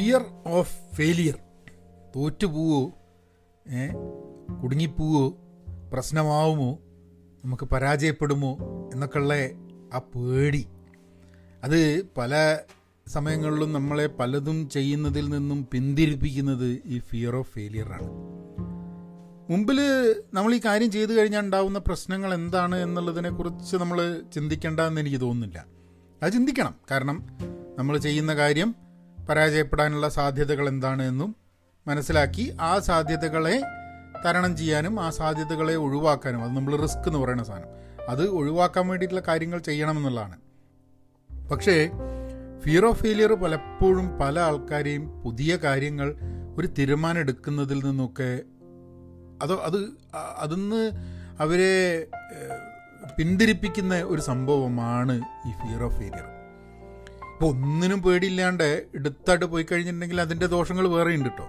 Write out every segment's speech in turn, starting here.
Fear of failure തോറ്റുപോവോ? കുടുങ്ങിപ്പോവോ? പ്രശ്നമാവുമോ? നമുക്ക് പരാജയപ്പെടുമോ? എന്നൊക്കെയുള്ള ആ പേടി. അത് പല സമയങ്ങളിലും നമ്മളെ പലതും ചെയ്യുന്നതിൽ നിന്നും പിന്തിരിപ്പിക്കുന്നത് ഈ ഫിയർ ഓഫ് ഫെയിലിയറാണ് മുമ്പിൽ നമ്മൾ ഈ കാര്യം ചെയ്തു കഴിഞ്ഞാൽ ഉണ്ടാവുന്ന പ്രശ്നങ്ങൾ എന്താണ് എന്നുള്ളതിനെക്കുറിച്ച് നമ്മൾ ചിന്തിക്കേണ്ടതെന്ന് എനിക്ക് തോന്നുന്നില്ല. അത് ചിന്തിക്കണം. കാരണം നമ്മൾ ചെയ്യുന്ന കാര്യം പരാജയപ്പെടാനുള്ള സാധ്യതകൾ എന്താണ് എന്നും മനസ്സിലാക്കി ആ സാധ്യതകളെ തരണം ചെയ്യാനും ആ സാധ്യതകളെ ഒഴിവാക്കാനും അത് നമ്മൾ റിസ്ക് എന്ന് പറയുന്ന സാധനം. അത് ഒഴിവാക്കാൻ വേണ്ടിയിട്ടുള്ള കാര്യങ്ങൾ ചെയ്യണമെന്നുള്ളതാണ് പക്ഷേ ഫിയർ ഓഫ് ഫെയിലിയർ പലപ്പോഴും പല ആൾക്കാരെയും പുതിയ കാര്യങ്ങൾ ഒരു തീരുമാനം എടുക്കുന്നതിൽ നിന്നൊക്കെ അത് അത് അതിന്ന് അവരെ പിന്തിരിപ്പിക്കുന്ന ഒരു സംഭവമാണ് ഈ ഫിയർ ഓഫ് ഫെയിലിയർ ഇപ്പോൾ ഒന്നിനും പേടിയില്ലാണ്ട് എടുത്തായിട്ട് പോയി കഴിഞ്ഞിട്ടുണ്ടെങ്കിൽ അതിന്റെ ദോഷങ്ങൾ വേറെ ഉണ്ട് കേട്ടോ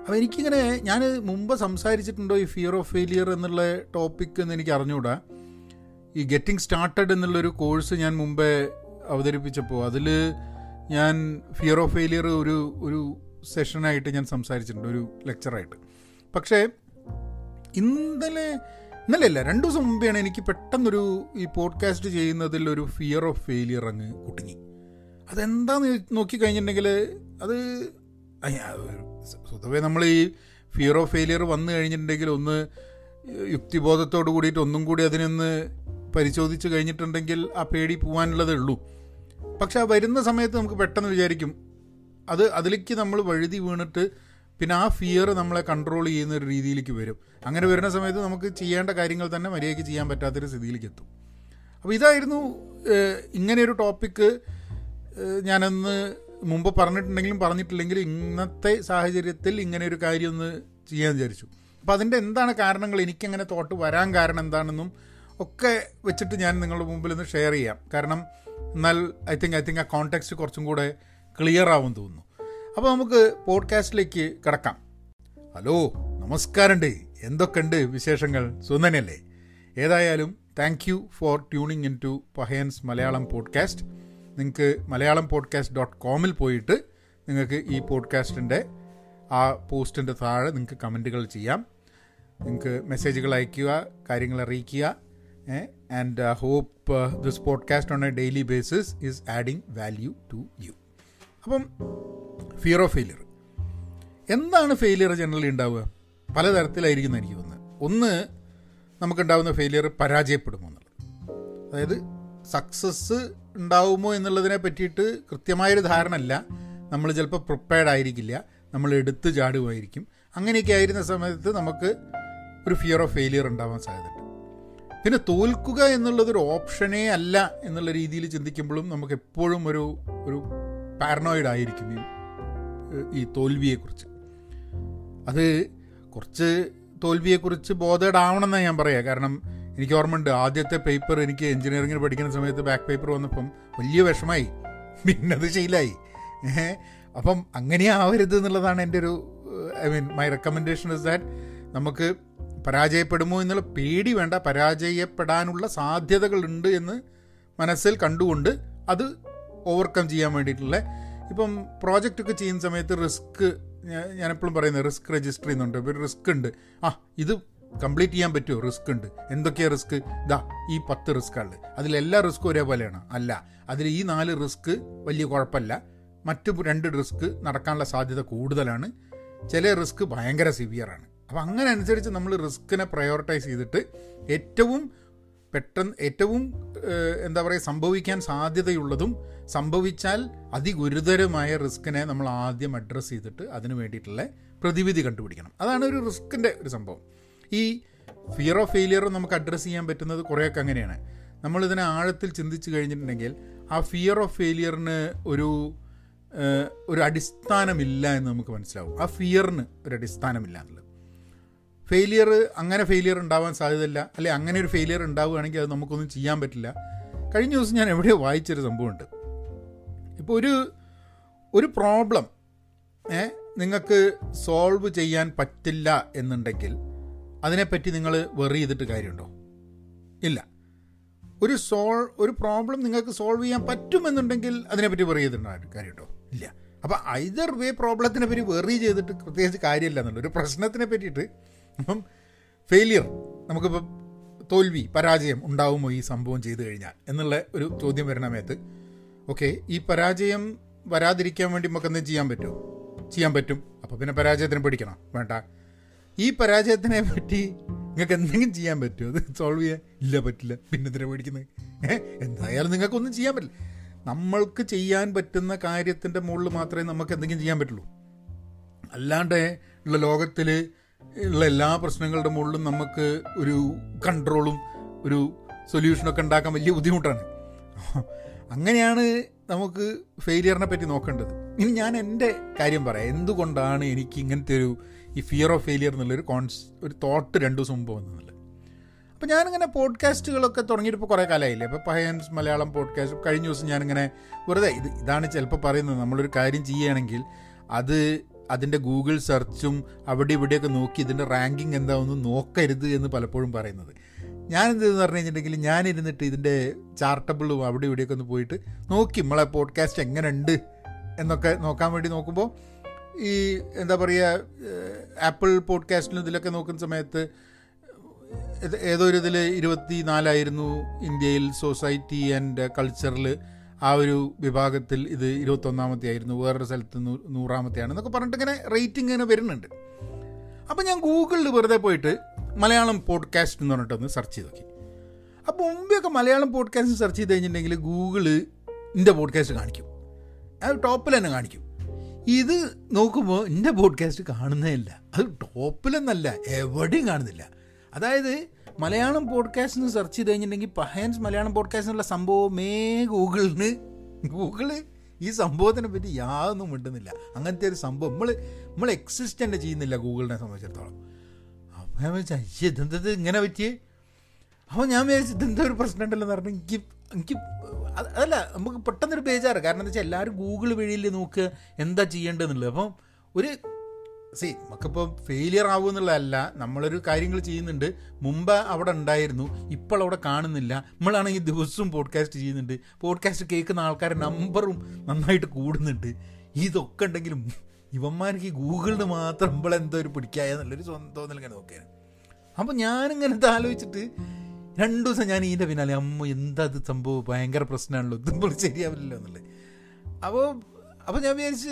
അപ്പോൾ എനിക്കിങ്ങനെ ഞാൻ മുമ്പ് സംസാരിച്ചിട്ടുണ്ടോ ഈ ഫിയർ ഓഫ് ഫെയിലിയർ എന്നുള്ള ടോപ്പിക് എന്ന് എനിക്ക് അറിഞ്ഞുകൂടാ ഈ ഗെറ്റിംഗ് സ്റ്റാർട്ടഡ് എന്നുള്ളൊരു കോഴ്സ് ഞാൻ മുമ്പേ അവതരിപ്പിച്ചപ്പോൾ അതിൽ ഞാൻ ഫിയർ ഓഫ് ഫെയിലിയർ ഒരു ഒരു സെഷനായിട്ട് ഞാൻ സംസാരിച്ചിട്ടുണ്ട് ഒരു ലെക്ചറായിട്ട് പക്ഷേ ഇന്നലെ ഇന്നലെയല്ല രണ്ടു ദിവസം മുമ്പെയാണ് എനിക്ക് പെട്ടെന്നൊരു ഈ പോഡ്കാസ്റ്റ് ചെയ്യുന്നതിൽ ഒരു ഫിയർ ഓഫ് ഫെയിലിയർ അങ്ങ് കുടുങ്ങി. അതെന്താന്ന് നോക്കി കഴിഞ്ഞിട്ടുണ്ടെങ്കിൽ അത് സ്വതവേ നമ്മൾ ഈ ഫിയർ ഓഫ് ഫെയിലിയർ വന്നു കഴിഞ്ഞിട്ടുണ്ടെങ്കിൽ ഒന്ന് യുക്തിബോധത്തോട് കൂടിയിട്ട് ഒന്നും കൂടി അതിനൊന്ന് പരിശോധിച്ച് കഴിഞ്ഞിട്ടുണ്ടെങ്കിൽ ആ പേടി പോകാനുള്ളതേ ഉള്ളൂ. പക്ഷെ ആ വരുന്ന സമയത്ത് നമുക്ക് പെട്ടെന്ന് വിചാരിക്കും. അത് അതിലേക്ക് നമ്മൾ വഴുതി വീണിട്ട് പിന്നെ ആ ഫിയർ നമ്മളെ കൺട്രോൾ ചെയ്യുന്ന ഒരു രീതിയിലേക്ക് വരും. അങ്ങനെ വരുന്ന സമയത്ത് നമുക്ക് ചെയ്യേണ്ട കാര്യങ്ങൾ തന്നെ മര്യാദയ്ക്ക് ചെയ്യാൻ പറ്റാത്തൊരു സ്ഥിതിയിലേക്ക് എത്തും. അപ്പോൾ ഇതായിരുന്നു ഇങ്ങനെയൊരു ടോപ്പിക്ക് ഞാനൊന്ന് മുമ്പ് പറഞ്ഞിട്ടുണ്ടെങ്കിലും പറഞ്ഞിട്ടില്ലെങ്കിലും ഇന്നത്തെ സാഹചര്യത്തിൽ ഇങ്ങനെ ഒരു കാര്യം ഒന്ന് ചെയ്യാൻ വിചാരിച്ചു. അപ്പം അതിന്റെ എന്താണ് കാരണങ്ങൾ? എനിക്കങ്ങനെ തോട്ട് വരാൻ കാരണം എന്താണെന്നും ഒക്കെ വെച്ചിട്ട് ഞാൻ നിങ്ങളുടെ മുമ്പിൽ ഒന്ന് ഷെയർ ചെയ്യാം. കാരണം എന്നാൽ ഐ തിങ്ക് ഐ തിങ്ക് ആ കോണ്ടെക്സ്റ്റ് കുറച്ചും കൂടെ ക്ലിയർ ആവും തോന്നുന്നു. അപ്പോൾ നമുക്ക് പോഡ്കാസ്റ്റിലേക്ക് കിടക്കാം. ഹലോ നമസ്കാരമുണ്ട്. എന്തൊക്കെയുണ്ട് വിശേഷങ്ങൾ? സുന്ദനല്ലേ ഏതായാലും thank you for tuning in to പഹയൻസ് Malayalam podcast നിങ്ങൾക്ക് മലയാളം പോഡ്കാസ്റ്റ് ഡോട്ട് കോമിൽ പോയിട്ട് നിങ്ങൾക്ക് ഈ പോഡ്കാസ്റ്റിന്റെ ആ പോസ്റ്റിന്റെ താഴെ നിങ്ങൾക്ക് കമന്റുകൾ ചെയ്യാം. നിങ്ങൾക്ക് മെസ്സേജുകൾ അയയ്ക്കുക കാര്യങ്ങൾ അറിയിക്കുക and hope this podcast on a daily basis is adding value to you അപ്പം ഫിയർ ഓഫ് ഫെയിലിയർ എന്താണ് ഫെയിലിയർ ജനറലി ഉണ്ടാവുക? പലതരത്തിലായിരിക്കും എനിക്ക് തോന്നുന്നത്. ഒന്ന് നമുക്കുണ്ടാവുന്ന ഫെയിലിയർ പരാജയപ്പെടുമോ എന്നുള്ളത്. അതായത് സക്സസ് ഉണ്ടാവുമോ എന്നുള്ളതിനെ പറ്റിയിട്ട് കൃത്യമായൊരു ധാരണ അല്ല നമ്മൾ ചിലപ്പോൾ പ്രിപ്പയർഡ് ആയിരിക്കില്ല. നമ്മൾ എടുത്ത് ചാടുമായിരിക്കും. അങ്ങനെയൊക്കെ ആയിരുന്ന സമയത്ത് നമുക്ക് ഒരു ഫിയർ ഓഫ് ഫെയിലിയർ ഉണ്ടാവാൻ സാധ്യതയുണ്ട്. പിന്നെ തോൽക്കുക എന്നുള്ളതൊരു ഓപ്ഷനേ അല്ല എന്നുള്ള രീതിയിൽ ചിന്തിക്കുമ്പോഴും നമുക്ക് എപ്പോഴും ഒരു ഒരു പാരനോയിഡ് ആയിരിക്കും ഈ ഈ തോൽവിയെക്കുറിച്ച്. അത് കുറച്ച് തോൽവിയെക്കുറിച്ച് ബോധേഡ് ആവണമെന്നാണ് ഞാൻ പറയുക കാരണം എനിക്ക് ഓർമ്മയുണ്ട് ആദ്യത്തെ പേപ്പർ എനിക്ക് എഞ്ചിനീയറിംഗിന് പഠിക്കുന്ന സമയത്ത് ബാക്ക് പേപ്പർ വന്നപ്പം വലിയ വിഷമായി. പിന്നത് ശീലായി. അപ്പം അങ്ങനെ ആവരുത് എന്നുള്ളതാണ് എന്റെ ഒരു I mean my recommendation is that നമുക്ക് പരാജയപ്പെടുമോ എന്നുള്ള പേടി വേണ്ട പരാജയപ്പെടാനുള്ള സാധ്യതകളുണ്ട് എന്ന് മനസ്സിൽ കണ്ടുകൊണ്ട് അത് ഓവർകം ചെയ്യാൻ വേണ്ടിയിട്ടുള്ള. ഇപ്പം പ്രോജക്റ്റ് ഒക്കെ ചെയ്യുന്ന സമയത്ത് റിസ്ക് ഞാൻ ഞാനെപ്പോഴും പറയുന്നത് റിസ്ക് രജിസ്റ്റർ ചെയ്യുന്നുണ്ട് ഒരു റിസ്ക് ഉണ്ട്. ആ ഇത് കംപ്ലീറ്റ് ചെയ്യാൻ പറ്റുമോ? റിസ്ക് ഉണ്ട്. എന്തൊക്കെയാണ് റിസ്ക്? ഇതാ ഈ പത്ത് റിസ്ക്കാണ് അതിലെല്ലാ റിസ്ക്കും ഒരേപോലെയാണ്. അല്ല അതിൽ ഈ നാല് റിസ്ക് വലിയ കുഴപ്പമില്ല. മറ്റു രണ്ട് റിസ്ക് നടക്കാനുള്ള സാധ്യത കൂടുതലാണ്. ചില റിസ്ക് ഭയങ്കര സിവിയറാണ്. അപ്പോൾ അങ്ങനെ അനുസരിച്ച് നമ്മൾ റിസ്ക്കിനെ പ്രയോറിറ്റൈസ് ചെയ്തിട്ട് ഏറ്റവും പെട്ടെന്ന് ഏറ്റവും എന്താ പറയുക സംഭവിക്കാൻ സാധ്യതയുള്ളതും സംഭവിച്ചാൽ അതിഗുരുതരമായ റിസ്കിനെ നമ്മൾ ആദ്യം അഡ്രസ്സ് ചെയ്തിട്ട് അതിന് വേണ്ടിയിട്ടുള്ള പ്രതിവിധി കണ്ടുപിടിക്കണം. അതാണ് ഒരു റിസ്ക്കിന്റെ ഒരു സംഭവം. ഈ ഫിയർ ഓഫ് ഫെയിലിയർ നമുക്ക് അഡ്രസ്സ് ചെയ്യാൻ പറ്റുന്നത് കുറേയൊക്കെ അങ്ങനെയാണ്. നമ്മളിതിനെ ആഴത്തിൽ ചിന്തിച്ച് കഴിഞ്ഞിട്ടുണ്ടെങ്കിൽ ആ ഫിയർ ഓഫ് ഫെയിലിയറിന് ഒരു ഒരു അടിസ്ഥാനമില്ല എന്ന് നമുക്ക് മനസ്സിലാവും. ആ ഫിയറിന് ഒരു അടിസ്ഥാനമില്ല എന്നുള്ളത്. ഫെയിലിയർ അങ്ങനെ ഫെയിലിയർ ഉണ്ടാവാൻ സാധ്യതയില്ല. അല്ലെ അങ്ങനെ ഒരു ഫെയിലിയർ ഉണ്ടാവുകയാണെങ്കിൽ അത് നമുക്കൊന്നും ചെയ്യാൻ പറ്റില്ല. കഴിഞ്ഞ ദിവസം ഞാൻ എവിടെയോ വായിച്ചൊരു സംഭവമുണ്ട്. ഇപ്പോൾ ഒരു ഒരു പ്രോബ്ലം നിങ്ങൾക്ക് സോൾവ് ചെയ്യാൻ പറ്റില്ല എന്നുണ്ടെങ്കിൽ അതിനെപ്പറ്റി നിങ്ങൾ വെറി ചെയ്തിട്ട് കാര്യമുണ്ടോ? ഇല്ല. ഒരു സോൾ ഒരു പ്രോബ്ലം നിങ്ങൾക്ക് സോൾവ് ചെയ്യാൻ പറ്റുമെന്നുണ്ടെങ്കിൽ അതിനെപ്പറ്റി വെറി ചെയ്തിട്ടുണ്ടോ? കാര്യമുണ്ടോ? ഇല്ല. അപ്പം ഐദർ വേ പ്രോബ്ലത്തിനെ പറ്റി വെറി ചെയ്തിട്ട് പ്രത്യേകിച്ച് കാര്യമില്ല എന്നുള്ളൂ ഒരു പ്രശ്നത്തിനെ പറ്റിയിട്ട് ഇപ്പം ഫെയിലിയർ നമുക്കിപ്പോൾ തോൽവി പരാജയം ഉണ്ടാവുമോ ഈ സംഭവം ചെയ്തു കഴിഞ്ഞാൽ എന്നുള്ള ഒരു ചോദ്യം വരുന്ന സമയത്ത് ഓക്കെ ഈ പരാജയം വരാതിരിക്കാൻ വേണ്ടി നമുക്ക് എന്തെങ്കിലും ചെയ്യാൻ പറ്റുമോ ചെയ്യാൻ പറ്റും. അപ്പോൾ പിന്നെ പരാജയത്തിന് പഠിക്കണം വേണ്ട. ഈ പരാജയത്തിനെ പറ്റി നിങ്ങൾക്ക് എന്തെങ്കിലും ചെയ്യാൻ പറ്റുമോ? അത് സോൾവ് ചെയ്യാൻ ഇല്ല പറ്റില്ല. പിന്നെ എന്തിനാ പേടിക്കുന്നത് ഏഹ് എന്തായാലും നിങ്ങൾക്കൊന്നും ചെയ്യാൻ പറ്റില്ല. നമ്മൾക്ക് ചെയ്യാൻ പറ്റുന്ന കാര്യത്തിന്റെ മുകളിൽ മാത്രമേ നമുക്ക് എന്തെങ്കിലും ചെയ്യാൻ പറ്റുള്ളൂ. അല്ലാണ്ട് ഉള്ള ലോകത്തിൽ ഉള്ള എല്ലാ പ്രശ്നങ്ങളുടെ മുകളിലും നമുക്ക് ഒരു കൺട്രോളും ഒരു സൊല്യൂഷനൊക്കെ ഉണ്ടാക്കാൻ വലിയ ബുദ്ധിമുട്ടാണ്. അങ്ങനെയാണ് നമുക്ക് ഫെയിലിയറിനെ പറ്റി നോക്കേണ്ടത്. ഇനി ഞാൻ എന്റെ കാര്യം പറയാം. എന്തുകൊണ്ടാണ് എനിക്ക് ഇങ്ങനത്തെ ഒരു ഈ ഫിയർ ഓഫ് ഫെയിലിയർ എന്നുള്ളൊരു കോൺസ് ഒരു തോട്ട് രണ്ട് ദിവസം മുമ്പ് വന്നെന്നുള്ളത് അപ്പോൾ ഞാനിങ്ങനെ പോഡ്കാസ്റ്റുകളൊക്കെ തുടങ്ങിയിട്ട് ഇപ്പോൾ കുറേ കാലമായില്ലേ അപ്പോൾ പയൻസ് മലയാളം പോഡ്കാസ്റ്റ് കഴിഞ്ഞ ദിവസം ഞാനിങ്ങനെ വെറുതെ ഇത് ഇതാണ് ചിലപ്പോൾ പറയുന്നത്. നമ്മളൊരു കാര്യം ചെയ്യുകയാണെങ്കിൽ അത് അതിന്റെ ഗൂഗിൾ സെർച്ചും അവിടെ ഇവിടെയൊക്കെ നോക്കി ഇതിന്റെ റാങ്കിങ് എന്താണെന്ന് നോക്കരുത് എന്ന് പലപ്പോഴും പറയുന്നത്. ഞാനെന്തെന്ന് പറഞ്ഞു കഴിഞ്ഞിട്ടുണ്ടെങ്കിൽ ഞാനിരുന്നിട്ട് ഇതിന്റെ ചാർട്ടബിളും അവിടെ ഇവിടെയൊക്കെ ഒന്ന് പോയിട്ട് നോക്കി. നമ്മളെ പോഡ്കാസ്റ്റ് എങ്ങനെ ഉണ്ട് എന്നൊക്കെ നോക്കാൻ വേണ്ടി നോക്കുമ്പോൾ ഈ എന്താ പറയുക ആപ്പിൾ പോഡ്കാസ്റ്റിലും ഇതിലൊക്കെ നോക്കുന്ന സമയത്ത് ഏതോ ഒരു ഇതിൽ ഇരുപത്തി നാലായിരുന്നു ഇന്ത്യയിൽ സൊസൈറ്റി ആൻഡ് കൾച്ചറിൽ ആ ഒരു വിഭാഗത്തിൽ ഇത് ഇരുപത്തൊന്നാമത്തെ ആയിരുന്നു. വേറൊരു സ്ഥലത്ത് നൂറാമത്തെയാണ് എന്നൊക്കെ പറഞ്ഞിട്ട് ഇങ്ങനെ റേറ്റിംഗ് ഇങ്ങനെ വരുന്നുണ്ട്. അപ്പോൾ ഞാൻ ഗൂഗിളിൽ വെറുതെ പോയിട്ട് മലയാളം പോഡ്കാസ്റ്റ് എന്ന് പറഞ്ഞിട്ടൊന്ന് സെർച്ച് ചെയ്ത് നോക്കി. അപ്പോൾ മുമ്പെയൊക്കെ മലയാളം പോഡ്കാസ്റ്റ് സെർച്ച് ചെയ്ത് കഴിഞ്ഞിട്ടുണ്ടെങ്കിൽ ഗൂഗിൾ എന്റെ പോഡ്കാസ്റ്റ് കാണിക്കും. അത് ടോപ്പിൽ തന്നെ കാണിക്കും. ഇത് നോക്കുമ്പോൾ എന്റെ പോഡ്കാസ്റ്റ് കാണുന്നേ ഇല്ല. അത് ടോപ്പിലെന്നല്ല എവിടെയും കാണുന്നില്ല. അതായത് മലയാളം പോഡ്കാസ്റ്റ് എന്ന് സെർച്ച് ചെയ്ത് കഴിഞ്ഞിട്ടുണ്ടെങ്കിൽ പഹയൻസ് മലയാളം പോഡ്കാസ്റ്റ് എന്നുള്ള സംഭവമേ ഗൂഗിളിന്. ഗൂഗിൾ ഈ സംഭവത്തിനെ പറ്റി യാതൊന്നും മിണ്ടുന്നില്ല. അങ്ങനത്തെ ഒരു സംഭവം നമ്മൾ നമ്മൾ എക്സിസ്റ്റ് തന്നെ ചെയ്യുന്നില്ല ഗൂഗിളിനെ സംബന്ധിച്ചിടത്തോളം. അപ്പം ഞാൻ ഇങ്ങനെ പറ്റിയേ? അപ്പോൾ ഞാൻ വിചാരിച്ചു ഇതെന്താ ഒരു പ്രശ്നം ഉണ്ടല്ലോ എന്ന് പറഞ്ഞാൽ എനിക്ക് എനിക്ക് അതല്ല നമുക്ക് പെട്ടെന്നൊരു ബേജാറ്. കാരണം എന്താ വെച്ചാൽ എല്ലാവരും ഗൂഗിൾ വഴിയിൽ നോക്ക് എന്താ ചെയ്യേണ്ടതെന്നുള്ളത്. അപ്പം ഒരു സി നമുക്കിപ്പോൾ ഫെയിലിയർ ആവും എന്നുള്ളതല്ല നമ്മളൊരു കാര്യങ്ങൾ ചെയ്യുന്നുണ്ട്. മുമ്പ് അവിടെ ഉണ്ടായിരുന്നു ഇപ്പോൾ അവിടെ കാണുന്നില്ല. നമ്മളാണെങ്കിൽ ദിവസവും പോഡ്കാസ്റ്റ് ചെയ്യുന്നുണ്ട്. പോഡ്കാസ്റ്റ് കേൾക്കുന്ന ആൾക്കാരുടെ നമ്പറും നന്നായിട്ട് കൂടുന്നുണ്ട്. ഇതൊക്കെ ഉണ്ടെങ്കിലും ഇവന്മാർക്ക് ഈ ഗൂഗിളിന് മാത്രം നമ്മളെന്തോ ഒരു പിടിക്കായെന്നുള്ളൊരു സ്വന്തം തോന്നലിങ്ങനെ നോക്കിയാണ് അപ്പോൾ ഞാനിങ്ങനെ ആലോചിച്ചിട്ട് രണ്ടു ദിവസം ഞാൻ ഇതിന്റെ പിന്നാലെ അമ്മ എന്താ ഇത് സംഭവം? ഭയങ്കര പ്രശ്നമാണല്ലോ. ഇതുമ്പോൾ ശരിയാവില്ലല്ലോ എന്നുള്ളത്. അപ്പോൾ അപ്പോൾ ഞാൻ വിചാരിച്ച്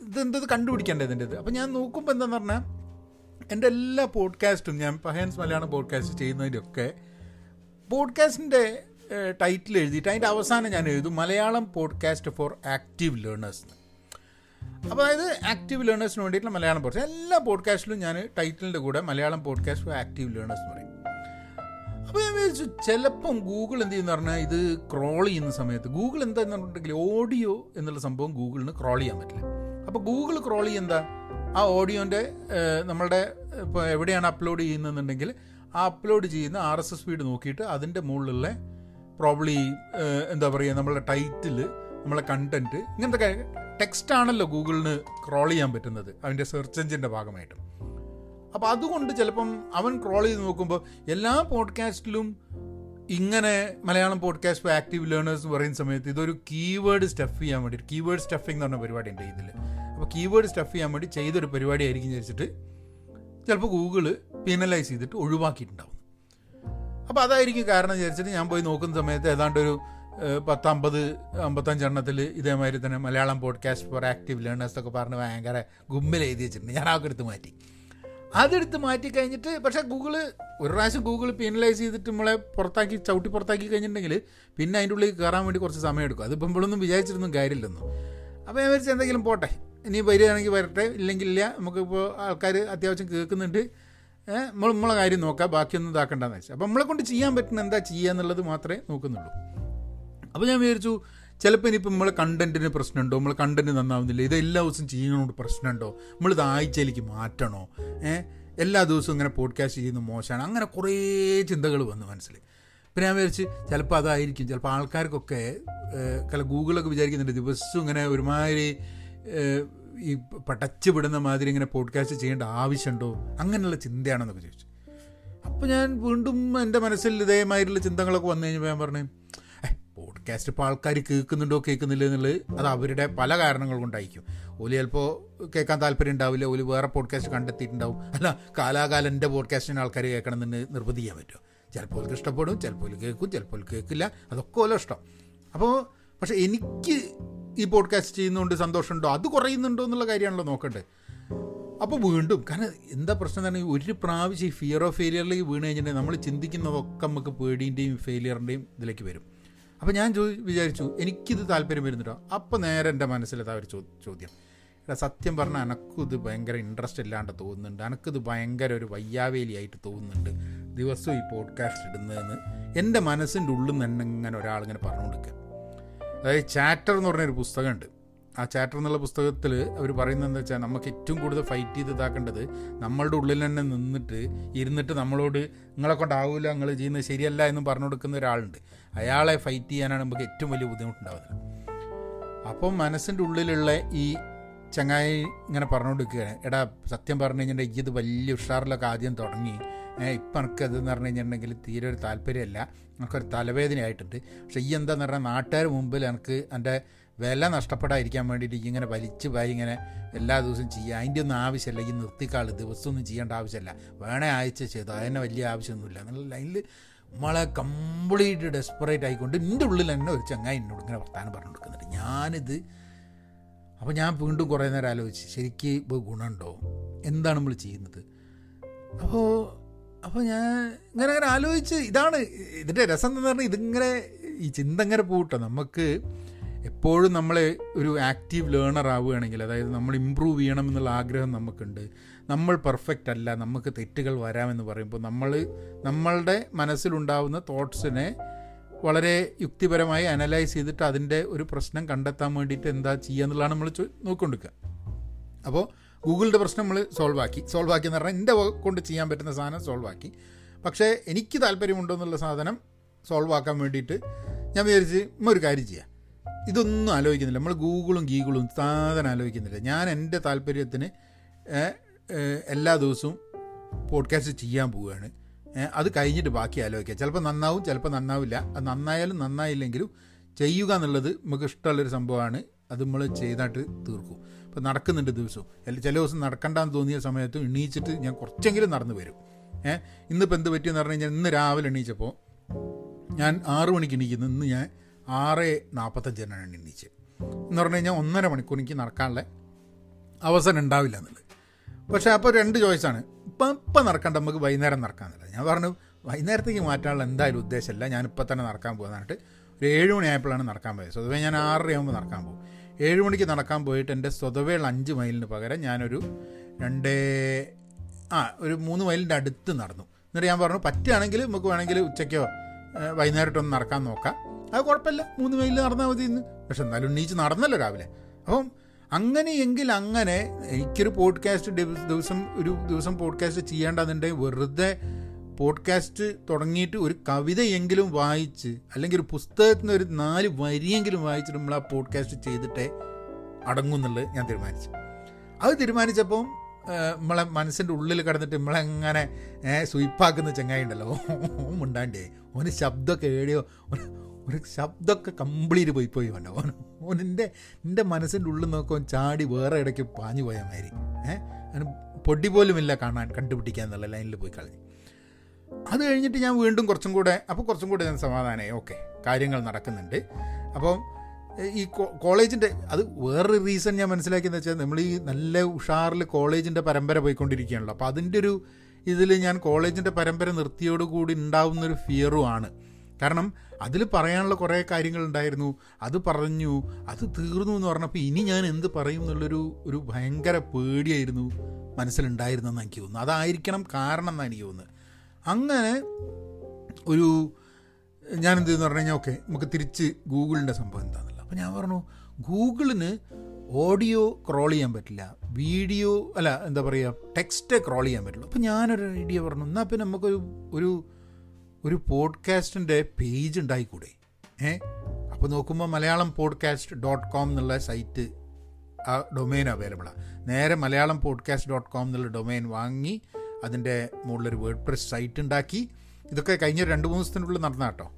ഇതെന്തത് കണ്ടുപിടിക്കേണ്ടത് ഇതിന്റെ ഇത്? അപ്പോൾ ഞാൻ നോക്കുമ്പോൾ എന്താന്ന് പറഞ്ഞാൽ എന്റെ എല്ലാ പോഡ്കാസ്റ്റും ഞാൻ പഹയൻസ് മലയാളം പോഡ്കാസ്റ്റ് ചെയ്യുന്നതിന്റെയൊക്കെ പോഡ്കാസ്റ്റിന്റെ ടൈറ്റിൽ എഴുതിയിട്ട് അതിന്റെ അവസാനം ഞാൻ എഴുതും Malayalam podcast for active learners അപ്പോൾ അതായത് ആക്റ്റീവ് ലേണേഴ്സിന് വേണ്ടിയിട്ടുള്ള മലയാളം പോഡ്കാസ്റ്റ്. എല്ലാ പോഡ്കാസ്റ്റിലും ഞാൻ ടൈറ്റിലിന്റെ കൂടെ Malayalam podcast for active learners എന്ന് പറയും. അപ്പോൾ ഞാൻ വിചാരിച്ചു ചിലപ്പം ഗൂഗിൾ എന്ത് ചെയ്യുന്ന പറഞ്ഞാൽ ഇത് ക്രോൾ ചെയ്യുന്ന സമയത്ത് ഗൂഗിൾ എന്താന്ന് പറഞ്ഞിട്ടുണ്ടെങ്കിൽ ഓഡിയോ എന്നുള്ള സംഭവം ഗൂഗിളിന് ക്രോൾ ചെയ്യാൻ പറ്റില്ല. അപ്പോൾ ഗൂഗിൾ ക്രോൾ ചെയ്യുന്ന ആ ഓഡിയോന്റെ നമ്മളുടെ ഇപ്പോൾ എവിടെയാണ് അപ്ലോഡ് ചെയ്യുന്നതെന്നുണ്ടെങ്കിൽ ആ അപ്ലോഡ് ചെയ്യുന്ന ആർ എസ് എസ് ഫീഡ് നോക്കിയിട്ട് അതിന്റെ മുകളിലുള്ള പ്രോബ്ലി എന്താ പറയുക നമ്മളുടെ ടൈറ്റിൽ നമ്മളെ കണ്ടന്റ് ഇങ്ങനത്തെ ടെക്സ്റ്റ് ആണല്ലോ ഗൂഗിളിന് ക്രോൾ ചെയ്യാൻ പറ്റുന്നത് അതിന്റെ സെർച്ച് എഞ്ചിന്റെ ഭാഗമായിട്ടും. അപ്പോൾ അതുകൊണ്ട് ചിലപ്പം അവൻ ക്രോൾ ചെയ്ത് നോക്കുമ്പോൾ എല്ലാ പോഡ്കാസ്റ്റിലും ഇങ്ങനെ Malayalam podcast for active learners എന്ന് പറയുന്ന സമയത്ത് ഇതൊരു കീവേഡ് സ്റ്റഫ് ചെയ്യാൻ വേണ്ടി കീവേഡ് സ്റ്റഫിംഗ് എന്ന് പറഞ്ഞ പരിപാടി ഉണ്ട് ഇതിൽ അപ്പോൾ കീവേഡ് സ്റ്റഫ് ചെയ്യാൻ വേണ്ടി ചെയ്തൊരു പരിപാടി ആയിരിക്കും വിചാരിച്ചിട്ട് ചിലപ്പോൾ ഗൂഗിൾ പിനലൈസ് ചെയ്തിട്ട് ഒഴിവാക്കിയിട്ടുണ്ടാവും. അപ്പോൾ അതായിരിക്കും കാരണം വിചാരിച്ചിട്ട് ഞാൻ പോയി നോക്കുന്ന സമയത്ത് ഏതാണ്ട് ഒരു പത്തമ്പത് അമ്പത്തഞ്ചെണ്ണത്തിൽ ഇതേമാതിരി തന്നെ Malayalam podcast for active learners ഒക്കെ പറഞ്ഞ് ഭയങ്കര ഗുമ്പിൽ എഴുതി വെച്ചിട്ടുണ്ട്. ഞാൻ ആ എടുത്ത് മാറ്റി. അതെടുത്ത് മാറ്റി കഴിഞ്ഞിട്ട് പക്ഷേ ഗൂഗിൾ ഒരു പ്രാവശ്യം ഗൂഗിൾ പെനലൈസ് ചെയ്തിട്ട് നമ്മളെ പുറത്താക്കി ചവിട്ടി പുറത്താക്കി കഴിഞ്ഞിട്ടുണ്ടെങ്കിൽ പിന്നെ അതിന്റെ ഉള്ളിൽ കയറാൻ വേണ്ടി കുറച്ച് സമയം എടുക്കും. അതിപ്പോൾ നമ്മളൊന്നും വിചാരിച്ചിരുന്നും കാര്യമില്ലെന്നും. അപ്പോൾ ഞാൻ വിചാരിച്ചു എന്തെങ്കിലും പോട്ടെ. ഇനി വരികയാണെങ്കിൽ വരട്ടെ. ഇല്ലെങ്കിൽ ഇല്ല. നമുക്കിപ്പോൾ ആൾക്കാർ അത്യാവശ്യം കേൾക്കുന്നുണ്ട്. നമ്മൾ നമ്മളെ കാര്യം നോക്കാം. ബാക്കിയൊന്നും ഇതാക്കണ്ടെന്ന് വെച്ചാൽ. അപ്പോൾ നമ്മളെ കൊണ്ട് ചെയ്യാൻ പറ്റുന്ന എന്താ ചെയ്യുക എന്നുള്ളത് മാത്രമേ നോക്കുന്നുള്ളൂ. അപ്പോൾ ഞാൻ വിചാരിച്ചു ചിലപ്പോൾ ഇനിയിപ്പോൾ നമ്മളെ കണ്ടന്റിന് പ്രശ്നമുണ്ടോ? നമ്മൾ കണ്ടന്റ് നന്നാവുന്നില്ല. ഇത് എല്ലാ ദിവസവും ചെയ്യുന്നതുകൊണ്ട് പ്രശ്നമുണ്ടോ? നമ്മളിത് ആഴ്ചയിലേക്ക് മാറ്റണോ? എല്ലാ ദിവസവും ഇങ്ങനെ പോഡ്കാസ്റ്റ് ചെയ്യുന്നത് മോശമാണ്. അങ്ങനെ കുറേ ചിന്തകൾ വന്നു മനസ്സിൽ. പിന്നെ ഞാൻ വിചാരിച്ച് ചിലപ്പോൾ അതായിരിക്കും. ചിലപ്പോൾ ആൾക്കാർക്കൊക്കെ കല ഗൂഗിളൊക്കെ വിചാരിക്കുന്നുണ്ട് ദിവസവും ഇങ്ങനെ ഒരുമാതിരി ഈ പടച്ച് വിടുന്ന മാതിരി ഇങ്ങനെ പോഡ്കാസ്റ്റ് ചെയ്യേണ്ട ആവശ്യമുണ്ടോ? അങ്ങനെയുള്ള ചിന്തയാണെന്നൊക്കെ ചോദിച്ചു. അപ്പോൾ ഞാൻ വീണ്ടും എന്റെ മനസ്സിൽ ഇതേമാതിരിയുള്ള ചിന്തകളൊക്കെ വന്നു കഴിഞ്ഞപ്പോൾ ഞാൻ പറഞ്ഞു പോഡ്കാസ്റ്റ് ഇപ്പോൾ ആൾക്കാർ കേൾക്കുന്നുണ്ടോ കേൾക്കുന്നില്ല എന്നുള്ളത് അത് അവരുടെ പല കാരണങ്ങൾ കൊണ്ടായിരിക്കും. ഓൽ ചിലപ്പോൾ കേൾക്കാൻ താല്പര്യം ഉണ്ടാവില്ല ഓൽ വേറെ പോഡ്കാസ്റ്റ് കണ്ടെത്തിയിട്ടുണ്ടാവും. അല്ല കാലാകാലം എന്റെ പോഡ്കാസ്റ്റിന് ആൾക്കാർ കേൾക്കണം എന്ന് നിർബന്ധി ചെയ്യാൻ പറ്റുമോ ചിലപ്പോൾ ഇഷ്ടപ്പെടും ചിലപ്പോൾ കേൾക്കും ചിലപ്പോൾ കേൾക്കില്ല. അതൊക്കെ ഓരോ ഇഷ്ടം. അപ്പോൾ പക്ഷേ എനിക്ക് ഈ പോഡ്കാസ്റ്റ് ചെയ്യുന്നതുകൊണ്ട് സന്തോഷമുണ്ടോ? അത് കുറയുന്നുണ്ടോ എന്നുള്ള കാര്യമാണല്ലോ നോക്കേണ്ടത്. അപ്പോൾ വീണ്ടും കാരണം എന്താ പ്രശ്നം പറഞ്ഞാൽ ഒരു പ്രാവശ്യം ഈ ഫിയർ ഓഫ് ഫെയിലിയറിലേക്ക് വീണ് കഴിഞ്ഞിട്ടുണ്ടെങ്കിൽ നമ്മൾ ചിന്തിക്കുന്നതൊക്കെ നമുക്ക് പേടിന്റെയും ഫെയിലിയറിന്റെയും ഇതിലേക്ക് വരും. അപ്പോൾ ഞാൻ ചോ വിചാരിച്ചു എനിക്കിത് താല്പര്യം വരുന്നുണ്ടോ? അപ്പോൾ നേരെ എന്റെ മനസ്സിലെത്താ ഒരു ചോദ്യം. എടാ സത്യം പറഞ്ഞാൽ എനക്കിത് ഭയങ്കര ഇൻട്രസ്റ്റ് ഇല്ലാണ്ട് തോന്നുന്നുണ്ട്. എനക്കിത് ഭയങ്കര ഒരു വയ്യാവേലിയായിട്ട് തോന്നുന്നുണ്ട് ദിവസവും ഈ പോഡ്കാസ്റ്റ് ഇടുന്നതെന്ന്. എന്റെ മനസ്സിന്റെ ഉള്ളിൽ നിന്ന് ഇങ്ങനെ ഒരാളിങ്ങനെ പറഞ്ഞുകൊടുക്കുക അതായത് ചാറ്റർ എന്ന് പറഞ്ഞൊരു പുസ്തകമുണ്ട്. ആ ചാറ്റർ എന്നുള്ള പുസ്തകത്തിൽ അവർ പറയുന്നത് എന്താ വെച്ചാൽ നമുക്ക് ഏറ്റവും കൂടുതൽ ഫൈറ്റ് ചെയ്ത് ഇതാക്കേണ്ടത് നമ്മളുടെ ഉള്ളിൽ തന്നെ നിന്നിട്ട് ഇരുന്നിട്ട് നമ്മളോട് നിങ്ങളെ കൊണ്ടാവില്ല നിങ്ങൾ ചെയ്യുന്നത് ശരിയല്ല എന്ന് പറഞ്ഞു കൊടുക്കുന്ന ഒരാളുണ്ട്. അയാളെ ഫൈറ്റ് ചെയ്യാനാണ് നമുക്ക് ഏറ്റവും വലിയ ബുദ്ധിമുട്ടുണ്ടാവുന്നത്. അപ്പം മനസ്സിന്റെ ഉള്ളിലുള്ള ഈ ചങ്ങായി ഇങ്ങനെ പറഞ്ഞുകൊടുക്കുകയാണ് എടാ സത്യം പറഞ്ഞു കഴിഞ്ഞിട്ടുണ്ടെങ്കിൽ ഇത് വലിയ ഉഷാറിലൊക്കെ ആദ്യം തുടങ്ങി. ഇപ്പം എനിക്ക് അതെന്ന് പറഞ്ഞു കഴിഞ്ഞിട്ടുണ്ടെങ്കിൽ തീരെ ഒരു താല്പര്യമല്ല. എനിക്കൊരു തലവേദനയായിട്ടുണ്ട്. പക്ഷേ ഈ എന്താന്ന് പറഞ്ഞാൽ നാട്ടുകാർ മുമ്പിൽ എനിക്ക് എന്റെ വില നഷ്ടപ്പെടാതിരിക്കാൻ വേണ്ടിയിട്ട് ഇങ്ങനെ വലിച്ചു പോയി ഇങ്ങനെ എല്ലാ ദിവസവും ചെയ്യുക. അതിന്റെ ഒന്നും ആവശ്യമില്ല. ഈ നിർത്തിക്കാൾ ദിവസമൊന്നും ചെയ്യേണ്ട ആവശ്യമില്ല. വേണേ ആഴ്ച ചെയ്തു. അതിനെ വലിയ ആവശ്യമൊന്നുമില്ല. എന്നുള്ള ലൈനിൽ നമ്മളെ കംപ്ലീറ്റ് ഡെസ്പറേറ്റ് ആയിക്കൊണ്ട് എന്റെ ഉള്ളിൽ തന്നെ ഒരു ചങ്ങായി എന്നോട് ഇങ്ങനെ വർത്താനം പറഞ്ഞു കൊടുക്കുന്നുണ്ട്. ഞാനിത് അപ്പോൾ ഞാൻ വീണ്ടും കുറേ നേരം ആലോചിച്ച് ശരിക്ക് ഇപ്പോൾ ഗുണമുണ്ടോ? എന്താണ് നമ്മൾ ചെയ്യുന്നത്? അപ്പോൾ അപ്പോൾ ഞാൻ ഇങ്ങനെ അങ്ങനെ ആലോചിച്ച് ഇതാണ് ഇതിന്റെ രസം എന്ന് പറഞ്ഞാൽ ഇതിങ്ങനെ ഈ ചിന്ത ഇങ്ങനെ പോകട്ടോ നമുക്ക് എപ്പോഴും നമ്മൾ ഒരു ആക്റ്റീവ് ലേണർ ആവുകയാണെങ്കിൽ അതായത് നമ്മൾ ഇമ്പ്രൂവ് ചെയ്യണം എന്നുള്ള ആഗ്രഹം നമുക്കുണ്ട്. നമ്മൾ പെർഫെക്റ്റ് അല്ല നമുക്ക് തെറ്റുകൾ വരാമെന്ന് പറയുമ്പോൾ നമ്മൾ നമ്മളുടെ മനസ്സിലുണ്ടാവുന്ന തോട്ട്സിനെ വളരെ യുക്തിപരമായി അനലൈസ് ചെയ്തിട്ട് അതിന്റെ ഒരു പ്രശ്നം കണ്ടെത്താൻ വേണ്ടിയിട്ട് എന്താ ചെയ്യുക എന്നുള്ളതാണ് നമ്മൾ നോക്കിക്കൊണ്ടിരിക്കുക അപ്പോൾ ഗൂഗിളിന്റെ പ്രശ്നം നമ്മൾ സോൾവ് ആക്കി. സോൾവ് ആക്കി എന്ന് പറഞ്ഞാൽ എന്റെ കൊണ്ട് ചെയ്യാൻ പറ്റുന്ന സാധനം സോൾവ് ആക്കി. പക്ഷേ എനിക്ക് താല്പര്യമുണ്ടോ എന്നുള്ള സാധനം സോൾവ് ആക്കാൻ വേണ്ടിയിട്ട് ഞാൻ വിചാരിച്ച് ഒരു കാര്യം ചെയ്യാം. ഇതൊന്നും ആലോചിക്കുന്നില്ല. നമ്മൾ ഗൂഗിളും ഗീഗിളും സാധനം ആലോചിക്കുന്നില്ല. ഞാൻ എന്റെ താല്പര്യത്തിന് എല്ലാ ദിവസവും പോഡ്കാസ്റ്റ് ചെയ്യാൻ പോവുകയാണ്. അത് കഴിഞ്ഞിട്ട് ബാക്കി ആലോചിക്കുക ചിലപ്പോൾ നന്നാവും ചിലപ്പോൾ നന്നാവില്ല. അത് നന്നായാലും നന്നായില്ലെങ്കിലും ചെയ്യുക എന്നുള്ളത് നമുക്ക് ഇഷ്ടമുള്ളൊരു സംഭവമാണ്. അത് നമ്മൾ ചെയ്തായിട്ട് തീർക്കും. അപ്പോൾ നടക്കുന്നുണ്ട് ദിവസവും. ചില ദിവസം നടക്കണ്ടെന്ന് തോന്നിയ സമയത്തും എണീച്ചിട്ട് ഞാൻ കുറച്ചെങ്കിലും നടന്നു വരും. ഏഹ് ഇന്നിപ്പോൾ എന്ത് പറ്റിയെന്ന് പറഞ്ഞു കഴിഞ്ഞാൽ ഇന്ന് രാവിലെ എണീച്ചപ്പോൾ ഞാൻ ആറു മണിക്ക് എണീക്കുന്നു. ഇന്ന് ഞാൻ ആറ് നാൽപ്പത്തഞ്ചിനാണ് എണീച്ച് എന്ന് പറഞ്ഞു കഴിഞ്ഞാൽ ഒന്നര മണിക്കൂർ എനിക്ക് നടക്കാനുള്ള അവസരം ഉണ്ടാവില്ല എന്നുള്ളത്. പക്ഷേ അപ്പോൾ രണ്ട് ചോയ്സാണ്. ഇപ്പം ഇപ്പം നടക്കണ്ട നമുക്ക് വൈകുന്നേരം നടക്കാമെന്നുള്ളത് ഞാൻ പറഞ്ഞു വൈകുന്നേരത്തേക്ക് മാറ്റാനുള്ള എന്തായാലും ഉദ്ദേശമല്ല. ഞാനിപ്പോൾ തന്നെ നടക്കാൻ പോകുന്നതായിട്ട് ഒരു ഏഴ് മണിയായപ്പോഴാണ് നടക്കാൻ പോയത്. സ്വതവേ ഞാൻ ആറരയാകുമ്പോൾ നടക്കാൻ പോകും. ഏഴ് മണിക്ക് നടക്കാൻ പോയിട്ട് എന്റെ സ്വതവേയുള്ള അഞ്ച് മൈലിന് പകരം ഞാനൊരു രണ്ട് ആ ഒരു മൂന്ന് മൈലിന്റെ അടുത്ത് നടന്നു. എന്നിട്ട് ഞാൻ പറഞ്ഞു പറ്റുകയാണെങ്കിൽ നമുക്ക് വേണമെങ്കിൽ ഉച്ചയ്ക്കോ വൈകുന്നേരമായിട്ടൊന്ന് നടക്കാൻ നോക്കാം. അത് കുഴപ്പമില്ല. മൂന്ന് മൈലിൽ നടന്നാൽ മതി ഇന്ന്. പക്ഷെ എന്നാലും ഉണ്ണീച്ച് നടന്നല്ലോ രാവിലെ. അപ്പം അങ്ങനെയെങ്കിൽ അങ്ങനെ എനിക്കൊരു പോഡ്കാസ്റ്റ് ദിവസം ഒരു ദിവസം പോഡ്കാസ്റ്റ് ചെയ്യേണ്ടതുണ്ടെങ്കിൽ വെറുതെ പോഡ്കാസ്റ്റ് തുടങ്ങിയിട്ട് ഒരു കവിതയെങ്കിലും വായിച്ച് അല്ലെങ്കിൽ ഒരു പുസ്തകത്തിന് ഒരു നാല് വരിയെങ്കിലും വായിച്ചിട്ട് നമ്മൾ ആ പോഡ്കാസ്റ്റ് ചെയ്തിട്ടേ അടങ്ങുന്നുള്ളത് ഞാൻ തീരുമാനിച്ചു. അത് തീരുമാനിച്ചപ്പം നമ്മളെ മനസ്സിന്റെ ഉള്ളിൽ കിടന്നിട്ട് നമ്മളെങ്ങനെ സ്വീപ്പാക്കുന്ന ചങ്ങായി ഉണ്ടല്ലോ. ഓ മുണ്ടാണ്ടേ ഓന് ശബ്ദമൊക്കെ ഏടിയോ ഒരു ശബ്ദമൊക്കെ കംപ്ലീറ്റ് പോയി പോയി വേണ്ട ഓൻ ഓൻ എന്റെ എന്റെ മനസ്സിന്റെ ഉള്ളിൽ നോക്കുമ്പോൾ ചാടി വേറെ ഇടയ്ക്ക് പാഞ്ഞു പോയ മാതിരി. ഏഹ് അതിന് പൊടി പോലുമില്ല കാണാൻ കണ്ടുപിടിക്കാൻ എന്നുള്ള ലൈനിൽ പോയി കളഞ്ഞു. അത് കഴിഞ്ഞിട്ട് ഞാൻ വീണ്ടും കുറച്ചും കൂടെ അപ്പോൾ കുറച്ചും കൂടെ ഞാൻ സമാധാനമായി ഓക്കെ കാര്യങ്ങൾ നടക്കുന്നുണ്ട്. അപ്പം ഈ കോളേജിന്റെ അത് വേറൊരു റീസൺ ഞാൻ മനസ്സിലാക്കിയെന്ന് വെച്ചാൽ നമ്മൾ ഈ നല്ല ഉഷാറിൽ കോളേജിന്റെ പരമ്പര പോയിക്കൊണ്ടിരിക്കുകയാണല്ലോ. അപ്പോൾ അതിന്റെ ഒരു ഇതിൽ ഞാൻ കോളേജിന്റെ പരമ്പര നിർത്തിയോടുകൂടി ഉണ്ടാവുന്നൊരു ഫിയറും കാരണം അതിൽ പറയാനുള്ള കുറേ കാര്യങ്ങളുണ്ടായിരുന്നു. അത് പറഞ്ഞു അത് തീർന്നു എന്ന് പറഞ്ഞപ്പോൾ ഇനി ഞാൻ എന്ത് പറയും എന്നുള്ളൊരു ഒരു ഭയങ്കര പേടിയായിരുന്നു മനസ്സിലുണ്ടായിരുന്നെന്ന് എനിക്ക് തോന്നുന്നു. അതായിരിക്കണം കാരണം എന്നാണ് എനിക്ക് തോന്നുന്നത്. അങ്ങനെ ഒരു ഞാൻ എന്ത് പറഞ്ഞു കഴിഞ്ഞാൽ ഓക്കെ നമുക്ക് തിരിച്ച് ഗൂഗിളിന്റെ സംഭവം എന്താണെന്നല്ല അപ്പോൾ ഞാൻ പറഞ്ഞു ഗൂഗിളിന് ഓഡിയോ ക്രോൾ ചെയ്യാൻ പറ്റില്ല. വീഡിയോ അല്ല എന്താ പറയുക ടെക്സ്റ്റ് ക്രോൾ ചെയ്യാൻ പറ്റുള്ളൂ അപ്പോൾ ഞാനൊരു ഐഡിയ പറഞ്ഞു എന്നാൽ പിന്നെ നമുക്കൊരു ഒരു ഒരു പോഡ്കാസ്റ്റിന്റെ പേജ് ഉണ്ടായിക്കൂടെ? ഏ? അപ്പോൾ നോക്കുമ്പോൾ മലയാളം പോഡ്കാസ്റ്റ് ഡോട്ട് കോം എന്നുള്ള സൈറ്റ് ആ ഡൊമൈൻ അവൈലബിളാണ് നേരെ മലയാളം പോഡ്കാസ്റ്റ് ഡോട്ട് കോം എന്നുള്ള ഡൊമൈൻ വാങ്ങി അതിന്റെ മുകളിലൊരു വേർഡ് പ്രസ് സൈറ്റ് ഉണ്ടാക്കി. ഇതൊക്കെ കഴിഞ്ഞ രണ്ട് മൂന്ന് ദിവസത്തിനുള്ളിൽ നടന്ന കേട്ടോ.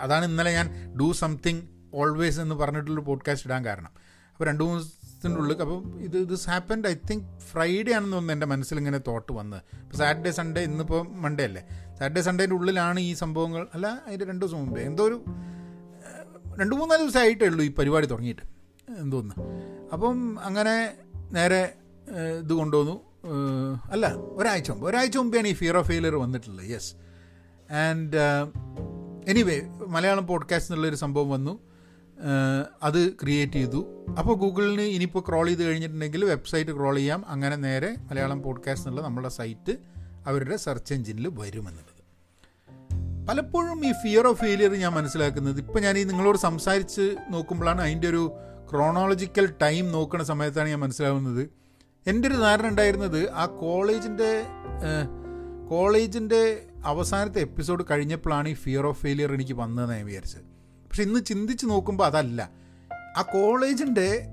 അതാണ് ഇന്നലെ ഞാൻ ഡു സംതിങ് ഓൾവേസ് എന്ന് പറഞ്ഞിട്ടുള്ള പോഡ്കാസ്റ്റ് ഇടാൻ കാരണം. അപ്പോൾ രണ്ട് മൂന്ന് ദിവസത്തിന്റെ ഉള്ളിൽ അപ്പം ഇത് this happened I think Friday ആണെന്ന് തോന്നുന്നു എന്റെ മനസ്സിൽ ഇങ്ങനെ തോട്ട് വന്നത് ഇപ്പോൾ സാറ്റർഡേ സൺഡേ ഇന്നിപ്പോൾ മൺഡേ അല്ലേ? സാറ്റർഡേ സൺഡേന്റെ ഉള്ളിലാണ് ഈ സംഭവങ്ങൾ. അല്ല അതിന്റെ രണ്ട് ദിവസം മുമ്പേ. എന്തോ ഒരു രണ്ട് മൂന്നാൽ ദിവസമായിട്ടേ ഉള്ളൂ ഈ പരിപാടി തുടങ്ങിയിട്ട്. എന്തോന്ന് അപ്പം അങ്ങനെ നേരെ ഇത് കൊണ്ടുവന്നു. അല്ല ഒരാഴ്ച മുമ്പ്. ഒരാഴ്ച മുമ്പെയാണ് ഈ ഫിയർ ഓഫ് ഫെയിലിയർ വന്നിട്ടുള്ളത്. Yes and anyway Malayalam podcast എന്നുള്ളൊരു സംഭവം വന്നു. അത് ക്രിയേറ്റ് ചെയ്തു. അപ്പോൾ ഗൂഗിളിന് ഇനിയിപ്പോൾ ക്രോൾ ചെയ്ത് കഴിഞ്ഞിട്ടുണ്ടെങ്കിൽ വെബ്സൈറ്റ് ക്രോൾ ചെയ്യാം. അങ്ങനെ നേരെ മലയാളം പോഡ്കാസ്റ്റ് എന്നുള്ള നമ്മുടെ സൈറ്റ് അവരുടെ സെർച്ച് എഞ്ചിനിൽ വരുമെന്നുള്ളത്. പലപ്പോഴും ഈ ഫിയർ ഓഫ് ഫെയിലിയർ ഞാൻ മനസ്സിലാക്കുന്നത് ഇപ്പം ഞാൻ ഈ നിങ്ങളോട് സംസാരിച്ച് നോക്കുമ്പോഴാണ് അതിന്റെ ഒരു ക്രോണോളജിക്കൽ ടൈം നോക്കുന്ന സമയത്താണ് ഞാൻ മനസ്സിലാവുന്നത്. എന്റെ ഒരു ധാരണ ഉണ്ടായിരുന്നത് ആ കോളേജിന്റെ കോളേജിന്റെ അവസാനത്തെ എപ്പിസോഡ് കഴിഞ്ഞപ്പോഴാണ് ഈ ഫിയർ ഓഫ് ഫെയിലിയർ എനിക്ക് വന്നതെന്ന് ഞാൻ വിചാരിച്ചത്. പക്ഷെ ഇന്ന് ചിന്തിച്ച് നോക്കുമ്പോൾ അതല്ല. ആ കോളേജിന്റെ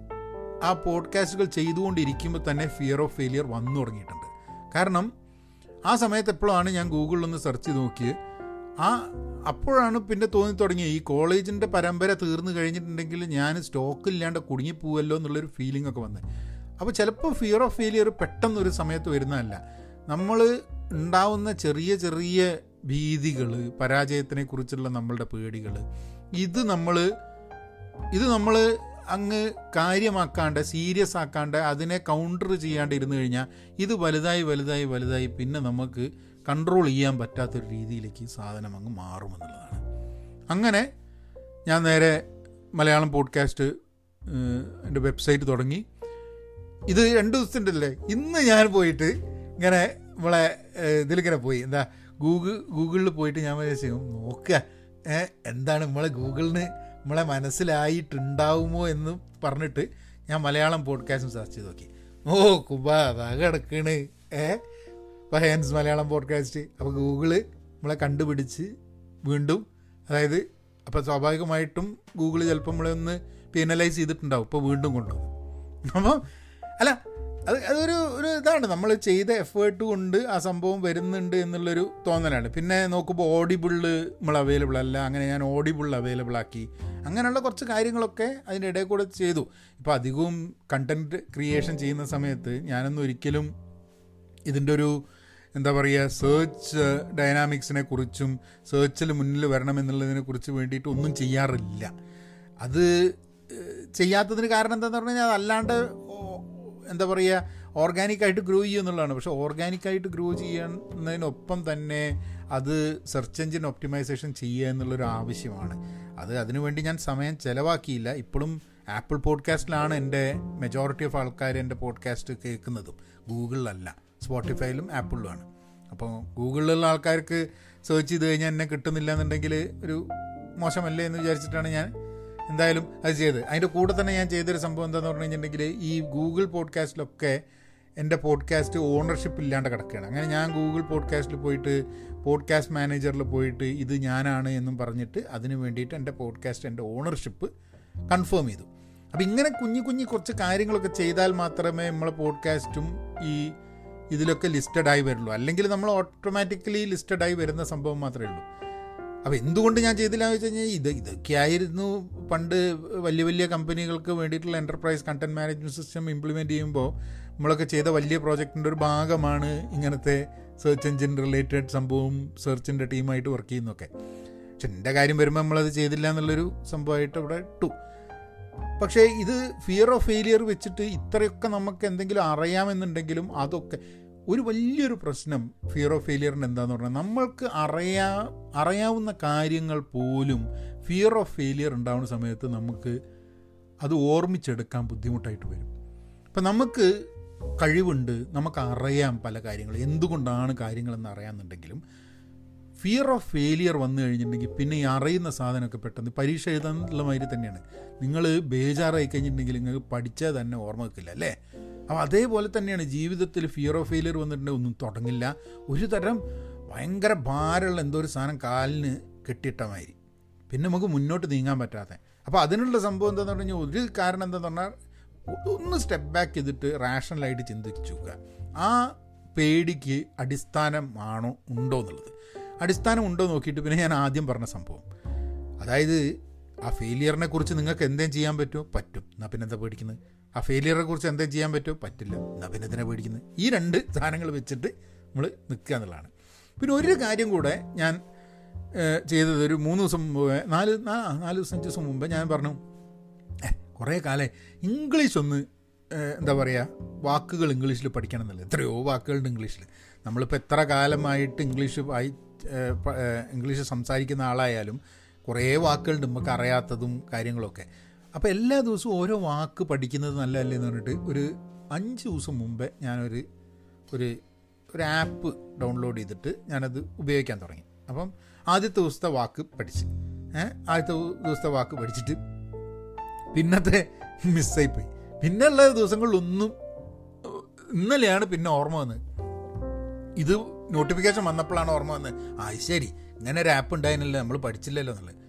ആ പോഡ്കാസ്റ്റുകൾ ചെയ്തുകൊണ്ടിരിക്കുമ്പോൾ തന്നെ ഫിയർ ഓഫ് ഫെയിലിയർ വന്നു തുടങ്ങിയിട്ടുണ്ട്. കാരണം ആ സമയത്ത് എപ്പോഴാണ് ഞാൻ ഗൂഗിളിലൊന്ന് സെർച്ച് ചെയ്ത് നോക്കിയത് ആ അപ്പോഴാണ് പിന്നെ തോന്നി തുടങ്ങിയത് ഈ കോളേജിന്റെ പരമ്പര തീർന്നു കഴിഞ്ഞിട്ടുണ്ടെങ്കിൽ ഞാൻ സ്റ്റോക്കില്ലാണ്ട് കുടുങ്ങിപ്പോവല്ലോ എന്നുള്ളൊരു ഫീലിംഗ് ഒക്കെ വന്നത് അപ്പോൾ ചിലപ്പോൾ ഫിയർ ഓഫ് ഫെയിലിയർ പെട്ടെന്നൊരു സമയത്ത് വരുന്നതല്ല. നമ്മൾ ഉണ്ടാവുന്ന ചെറിയ ചെറിയ ഭീതികൾ പരാജയത്തിനെ കുറിച്ചുള്ള നമ്മളുടെ പേടികൾ ഇത് നമ്മൾ ഇത് നമ്മൾ അങ്ങ് കാര്യമാക്കാണ്ട് സീരിയസ് ആക്കാണ്ട് അതിനെ കൗണ്ടർ ചെയ്യാണ്ട് ഇരുന്ന് കഴിഞ്ഞാൽ ഇത് വലുതായി വലുതായി വലുതായി പിന്നെ നമുക്ക് കൺട്രോൾ ചെയ്യാൻ പറ്റാത്തൊരു രീതിയിലേക്ക് സാധനം അങ്ങ് മാറുമെന്നുള്ളതാണ് അങ്ങനെ ഞാൻ നേരെ മലയാളം പോഡ്കാസ്റ്റ് എന്റെ വെബ്സൈറ്റ് തുടങ്ങി. ഇത് രണ്ട് ദിവസത്തിന്റെ അല്ലേ ഇന്ന് ഞാൻ പോയിട്ട് ഇങ്ങനെ നമ്മളെ ഇതിലിങ്ങനെ പോയി. എന്താ ഗൂഗിൾ ഗൂഗിളിൽ പോയിട്ട് ഞാൻ വിചാരിച്ചു നോക്കുക എന്താണ് നമ്മളെ ഗൂഗിളിന് നമ്മളെ മനസ്സിലായിട്ടുണ്ടാവുമോ എന്ന് പറഞ്ഞിട്ട് ഞാൻ മലയാളം പോഡ്കാസ്റ്റും സെർച്ച് ചെയ്ത് നോക്കി. ഓ കുബാ അതാ കിടക്കണ്. ഏ? ഹാൻസ് മലയാളം പോഡ്കാസ്റ്റ് അപ്പോൾ ഗൂഗിൾ നമ്മളെ കണ്ടുപിടിച്ച് വീണ്ടും അതായത് അപ്പോൾ സ്വാഭാവികമായിട്ടും ഗൂഗിൾ ചിലപ്പോൾ നമ്മളെ ഒന്ന് പീനലൈസ് ചെയ്തിട്ടുണ്ടാവും. ഇപ്പോൾ വീണ്ടും കൊണ്ടുപോകും അപ്പോൾ അല്ല അത് അതൊരു ഒരു ഇതാണ്. നമ്മൾ ചെയ്ത എഫേർട്ട് കൊണ്ട് ആ സംഭവം വരുന്നുണ്ട് എന്നുള്ളൊരു തോന്നലാണ്. പിന്നെ നോക്കുമ്പോൾ ഓഡിബിൾ നമ്മൾ അവൈലബിൾ അല്ല. അങ്ങനെ ഞാൻ ഓഡിബിൾ അവൈലബിൾ ആക്കി. അങ്ങനെയുള്ള കുറച്ച് കാര്യങ്ങളൊക്കെ അതിന്റെ ഇടയിൽ കൂടെ ചെയ്തു. ഇപ്പോൾ അധികവും കണ്ടന്റ് ക്രിയേഷൻ ചെയ്യുന്ന സമയത്ത് ഞാനൊന്നും ഒരിക്കലും ഇതിന്റെ ഒരു എന്താ പറയുക സെർച്ച് ഡൈനാമിക്സിനെ കുറിച്ചും സെർച്ചിൽ മുന്നിൽ വരണമെന്നുള്ളതിനെ കുറിച്ച് വേണ്ടിയിട്ട് ഒന്നും ചെയ്യാറില്ല. അത് ചെയ്യാത്തതിന് കാരണം എന്താണെന്ന് പറഞ്ഞു കഴിഞ്ഞാൽ അതല്ലാണ്ട് എന്താ പറയുക ഓർഗാനിക്കായിട്ട് ഗ്രോ ചെയ്യുക എന്നുള്ളതാണ്. പക്ഷേ ഓർഗാനിക്കായിട്ട് ഗ്രോ ചെയ്യുന്നതിനൊപ്പം തന്നെ അത് സെർച്ച് എഞ്ചിൻ ഒപ്റ്റിമൈസേഷൻ ചെയ്യുക എന്നുള്ളൊരു ആവശ്യമാണ്. അത് അതിനുവേണ്ടി ഞാൻ സമയം ചിലവാക്കിയില്ല. ഇപ്പോഴും ആപ്പിൾ പോഡ്കാസ്റ്റിലാണ് എന്റെ മെജോറിറ്റി ഓഫ് ആൾക്കാർ എന്റെ പോഡ്കാസ്റ്റ് കേൾക്കുന്നതും. ഗൂഗിളിലല്ല സ്പോട്ടിഫൈയിലും ആപ്പിളിലുമാണ്. അപ്പോൾ ഗൂഗിളിലുള്ള ആൾക്കാർക്ക് സെർച്ച് ചെയ്ത് കഴിഞ്ഞാൽ എന്നെ കിട്ടുന്നില്ല എന്നുണ്ടെങ്കിൽ ഒരു മോശമല്ലേ എന്ന് വിചാരിച്ചിട്ടാണ് ഞാൻ എന്തായാലും അത് ചെയ്ത്. അതിന്റെ കൂടെ തന്നെ ഞാൻ ചെയ്തൊരു സംഭവം എന്താണെന്ന് പറഞ്ഞു കഴിഞ്ഞിട്ടുണ്ടെങ്കിൽ ഈ ഗൂഗിൾ പോഡ്കാസ്റ്റിലൊക്കെ എന്റെ പോഡ്കാസ്റ്റ് ഓണർഷിപ്പ് ഇല്ലാണ്ട് കിടക്കുകയാണ്. അങ്ങനെ ഞാൻ ഗൂഗിൾ പോഡ്കാസ്റ്റിൽ പോയിട്ട് പോഡ്കാസ്റ്റ് മാനേജറിൽ പോയിട്ട് ഇത് ഞാനാണ് എന്നും പറഞ്ഞിട്ട് അതിന് വേണ്ടിയിട്ട് എന്റെ പോഡ്കാസ്റ്റ് എന്റെ ഓണർഷിപ്പ് കൺഫേം ചെയ്തു. അപ്പോൾ ഇങ്ങനെ കുഞ്ഞു കുഞ്ഞു കുറച്ച് കാര്യങ്ങളൊക്കെ ചെയ്താൽ മാത്രമേ നമ്മളെ പോഡ്കാസ്റ്റും ഈ ഇതിലൊക്കെ ലിസ്റ്റഡായി വരുള്ളൂ. അല്ലെങ്കിൽ നമ്മൾ ഓട്ടോമാറ്റിക്കലി ലിസ്റ്റഡായി വരുന്ന സംഭവം മാത്രമേ ഉള്ളൂ. അപ്പോൾ എന്തുകൊണ്ട് ഞാൻ ചെയ്തില്ല എന്ന് വെച്ച് കഴിഞ്ഞാൽ ഇത് ഇതൊക്കെയായിരുന്നു പണ്ട് വലിയ വലിയ കമ്പനികൾക്ക് വേണ്ടിയിട്ടുള്ള enterprise content management system implement ചെയ്യുമ്പോൾ നമ്മളൊക്കെ ചെയ്ത വലിയ പ്രോജക്റ്റിന്റെ ഒരു ഭാഗമാണ് ഇങ്ങനത്തെ സെർച്ച് എഞ്ചിൻ റിലേറ്റഡ് സംഭവം സെർച്ചിന്റെ ടീമായിട്ട് വർക്ക് ചെയ്യുന്നൊക്കെ പക്ഷെ എന്റെ കാര്യം വരുമ്പോൾ നമ്മളത് ചെയ്തില്ല എന്നുള്ളൊരു സംഭവമായിട്ട് അവിടെ ഇട്ടു. പക്ഷേ ഇത് ഫിയർ ഓഫ് ഫെയിലിയർ വെച്ചിട്ട് ഇത്രയൊക്കെ നമുക്ക് എന്തെങ്കിലും അറിയാമെന്നുണ്ടെങ്കിലും അതൊക്കെ ഒരു വലിയൊരു പ്രശ്നം ഫിയർ ഓഫ് ഫെയിലിയറിന് എന്താന്ന് പറഞ്ഞാൽ നമ്മൾക്ക് അറിയാ അറിയാവുന്ന കാര്യങ്ങൾ പോലും ഫിയർ ഓഫ് ഫെയിലിയർ ഉണ്ടാവുന്ന സമയത്ത് നമുക്ക് അത് ഓർമ്മിച്ചെടുക്കാൻ ബുദ്ധിമുട്ടായിട്ട് വരും. അപ്പം നമുക്ക് കഴിവുണ്ട് നമുക്ക് അറിയാം പല കാര്യങ്ങൾ എന്തുകൊണ്ടാണ് കാര്യങ്ങളെന്ന് അറിയാമെന്നുണ്ടെങ്കിലും ഫിയർ ഓഫ് ഫെയിലിയർ വന്നു കഴിഞ്ഞിട്ടുണ്ടെങ്കിൽ പിന്നെ ഈ അറിയുന്ന സാധനമൊക്കെ പെട്ടെന്ന് പരീക്ഷ എഴുതാനുള്ള മാതിരി തന്നെയാണ്. നിങ്ങൾ ബേജാറായി കഴിഞ്ഞിട്ടുണ്ടെങ്കിൽ നിങ്ങൾക്ക് പഠിച്ചാൽ തന്നെ ഓർമ്മ വെക്കില്ല അല്ലേ? അപ്പോൾ അതേപോലെ തന്നെയാണ് ജീവിതത്തിൽ ഫിയർ ഓഫ് ഫെയിലിയർ വന്നിട്ടുണ്ടെങ്കിൽ ഒന്നും തുടങ്ങില്ല. ഒരു തരം ഭയങ്കര ഭാരമുള്ള എന്തോ ഒരു സാധനം കാലിന് കെട്ടിയിട്ട മാതിരി. പിന്നെ നമുക്ക് മുന്നോട്ട് നീങ്ങാൻ പറ്റാതെ. അപ്പോൾ അതിനുള്ള സംഭവം എന്താണെന്ന് പറഞ്ഞു ഒരു കാരണം എന്താണെന്ന് പറഞ്ഞാൽ ഒന്ന് സ്റ്റെപ്പ് ബാക്ക് ചെയ്തിട്ട് റാഷണലായിട്ട് ചിന്തിച്ചു ആ പേടിക്ക് അടിസ്ഥാനമാണോ ഉണ്ടോ എന്നുള്ളത്. അടിസ്ഥാനം ഉണ്ടോ നോക്കിയിട്ട് പിന്നെ ഞാൻ ആദ്യം പറഞ്ഞ സംഭവം. അതായത് ആ ഫെയിലിയറിനെ കുറിച്ച് നിങ്ങൾക്ക് എന്തേലും ചെയ്യാൻ പറ്റുമോ? പറ്റും. എന്നാൽ പിന്നെ എന്താ പേടിക്കുന്നത്? ആ ഫെയിലിയറെ കുറിച്ച് എന്തേലും ചെയ്യാൻ പറ്റുമോ പറ്റില്ല. എന്നാൽ പിന്നെ എന്തിനാ പേടിക്കുന്നത്? ഈ രണ്ട് സാധനങ്ങൾ വെച്ചിട്ട് നമ്മൾ നിൽക്കുക എന്നുള്ളതാണ്. പിന്നെ ഒരു കാര്യം കൂടെ ഞാൻ ചെയ്തത് ഒരു മൂന്ന് ദിവസം മുമ്പ് നാല് നാല് ദിവസം അഞ്ച് ദിവസം മുമ്പ് ഞാൻ പറഞ്ഞു കുറേ കാലേ ഇംഗ്ലീഷ് ഒന്ന് എന്താ പറയുക വാക്കുകൾ ഇംഗ്ലീഷിൽ പഠിക്കണം എന്നല്ല? എത്രയോ വാക്കുകളുണ്ട് ഇംഗ്ലീഷിൽ നമ്മളിപ്പോൾ എത്ര കാലമായിട്ട് ഇംഗ്ലീഷ് വായി ഇംഗ്ലീഷ് സംസാരിക്കുന്ന ആളായാലും കുറേ വാക്കുകളുണ്ട് നമുക്ക് അറിയാത്തതും കാര്യങ്ങളൊക്കെ. അപ്പോൾ എല്ലാ ദിവസവും ഓരോ വാക്ക് പഠിക്കുന്നത് നല്ലതല്ലേ എന്ന് പറഞ്ഞിട്ട് ഒരു അഞ്ച് ദിവസം മുമ്പേ ഞാനൊരു ഒരു ഒരു ആപ്പ് ഡൗൺലോഡ് ചെയ്തിട്ട് ഞാനത് ഉപയോഗിക്കാൻ തുടങ്ങി. അപ്പം ആദ്യത്തെ ദിവസത്തെ വാക്ക് പഠിച്ച്. ആദ്യത്തെ ദിവസത്തെ വാക്ക് പഠിച്ചിട്ട് പിന്നത്തെ മിസ്സായി പോയി. പിന്നെയുള്ള ദിവസങ്ങളിലൊന്നും ഇന്നലെയാണ് പിന്നെ ഓർമ്മ വന്നത്. ഇത് നോട്ടിഫിക്കേഷൻ വന്നപ്പോഴാണ് ഓർമ്മ വന്നത്. ആ ശരി. ഇങ്ങനെ ഒരു ആപ്പ് ഉണ്ടായിരുന്നില്ല നമ്മൾ പഠിച്ചില്ലല്ലോ എന്നുള്ളത്.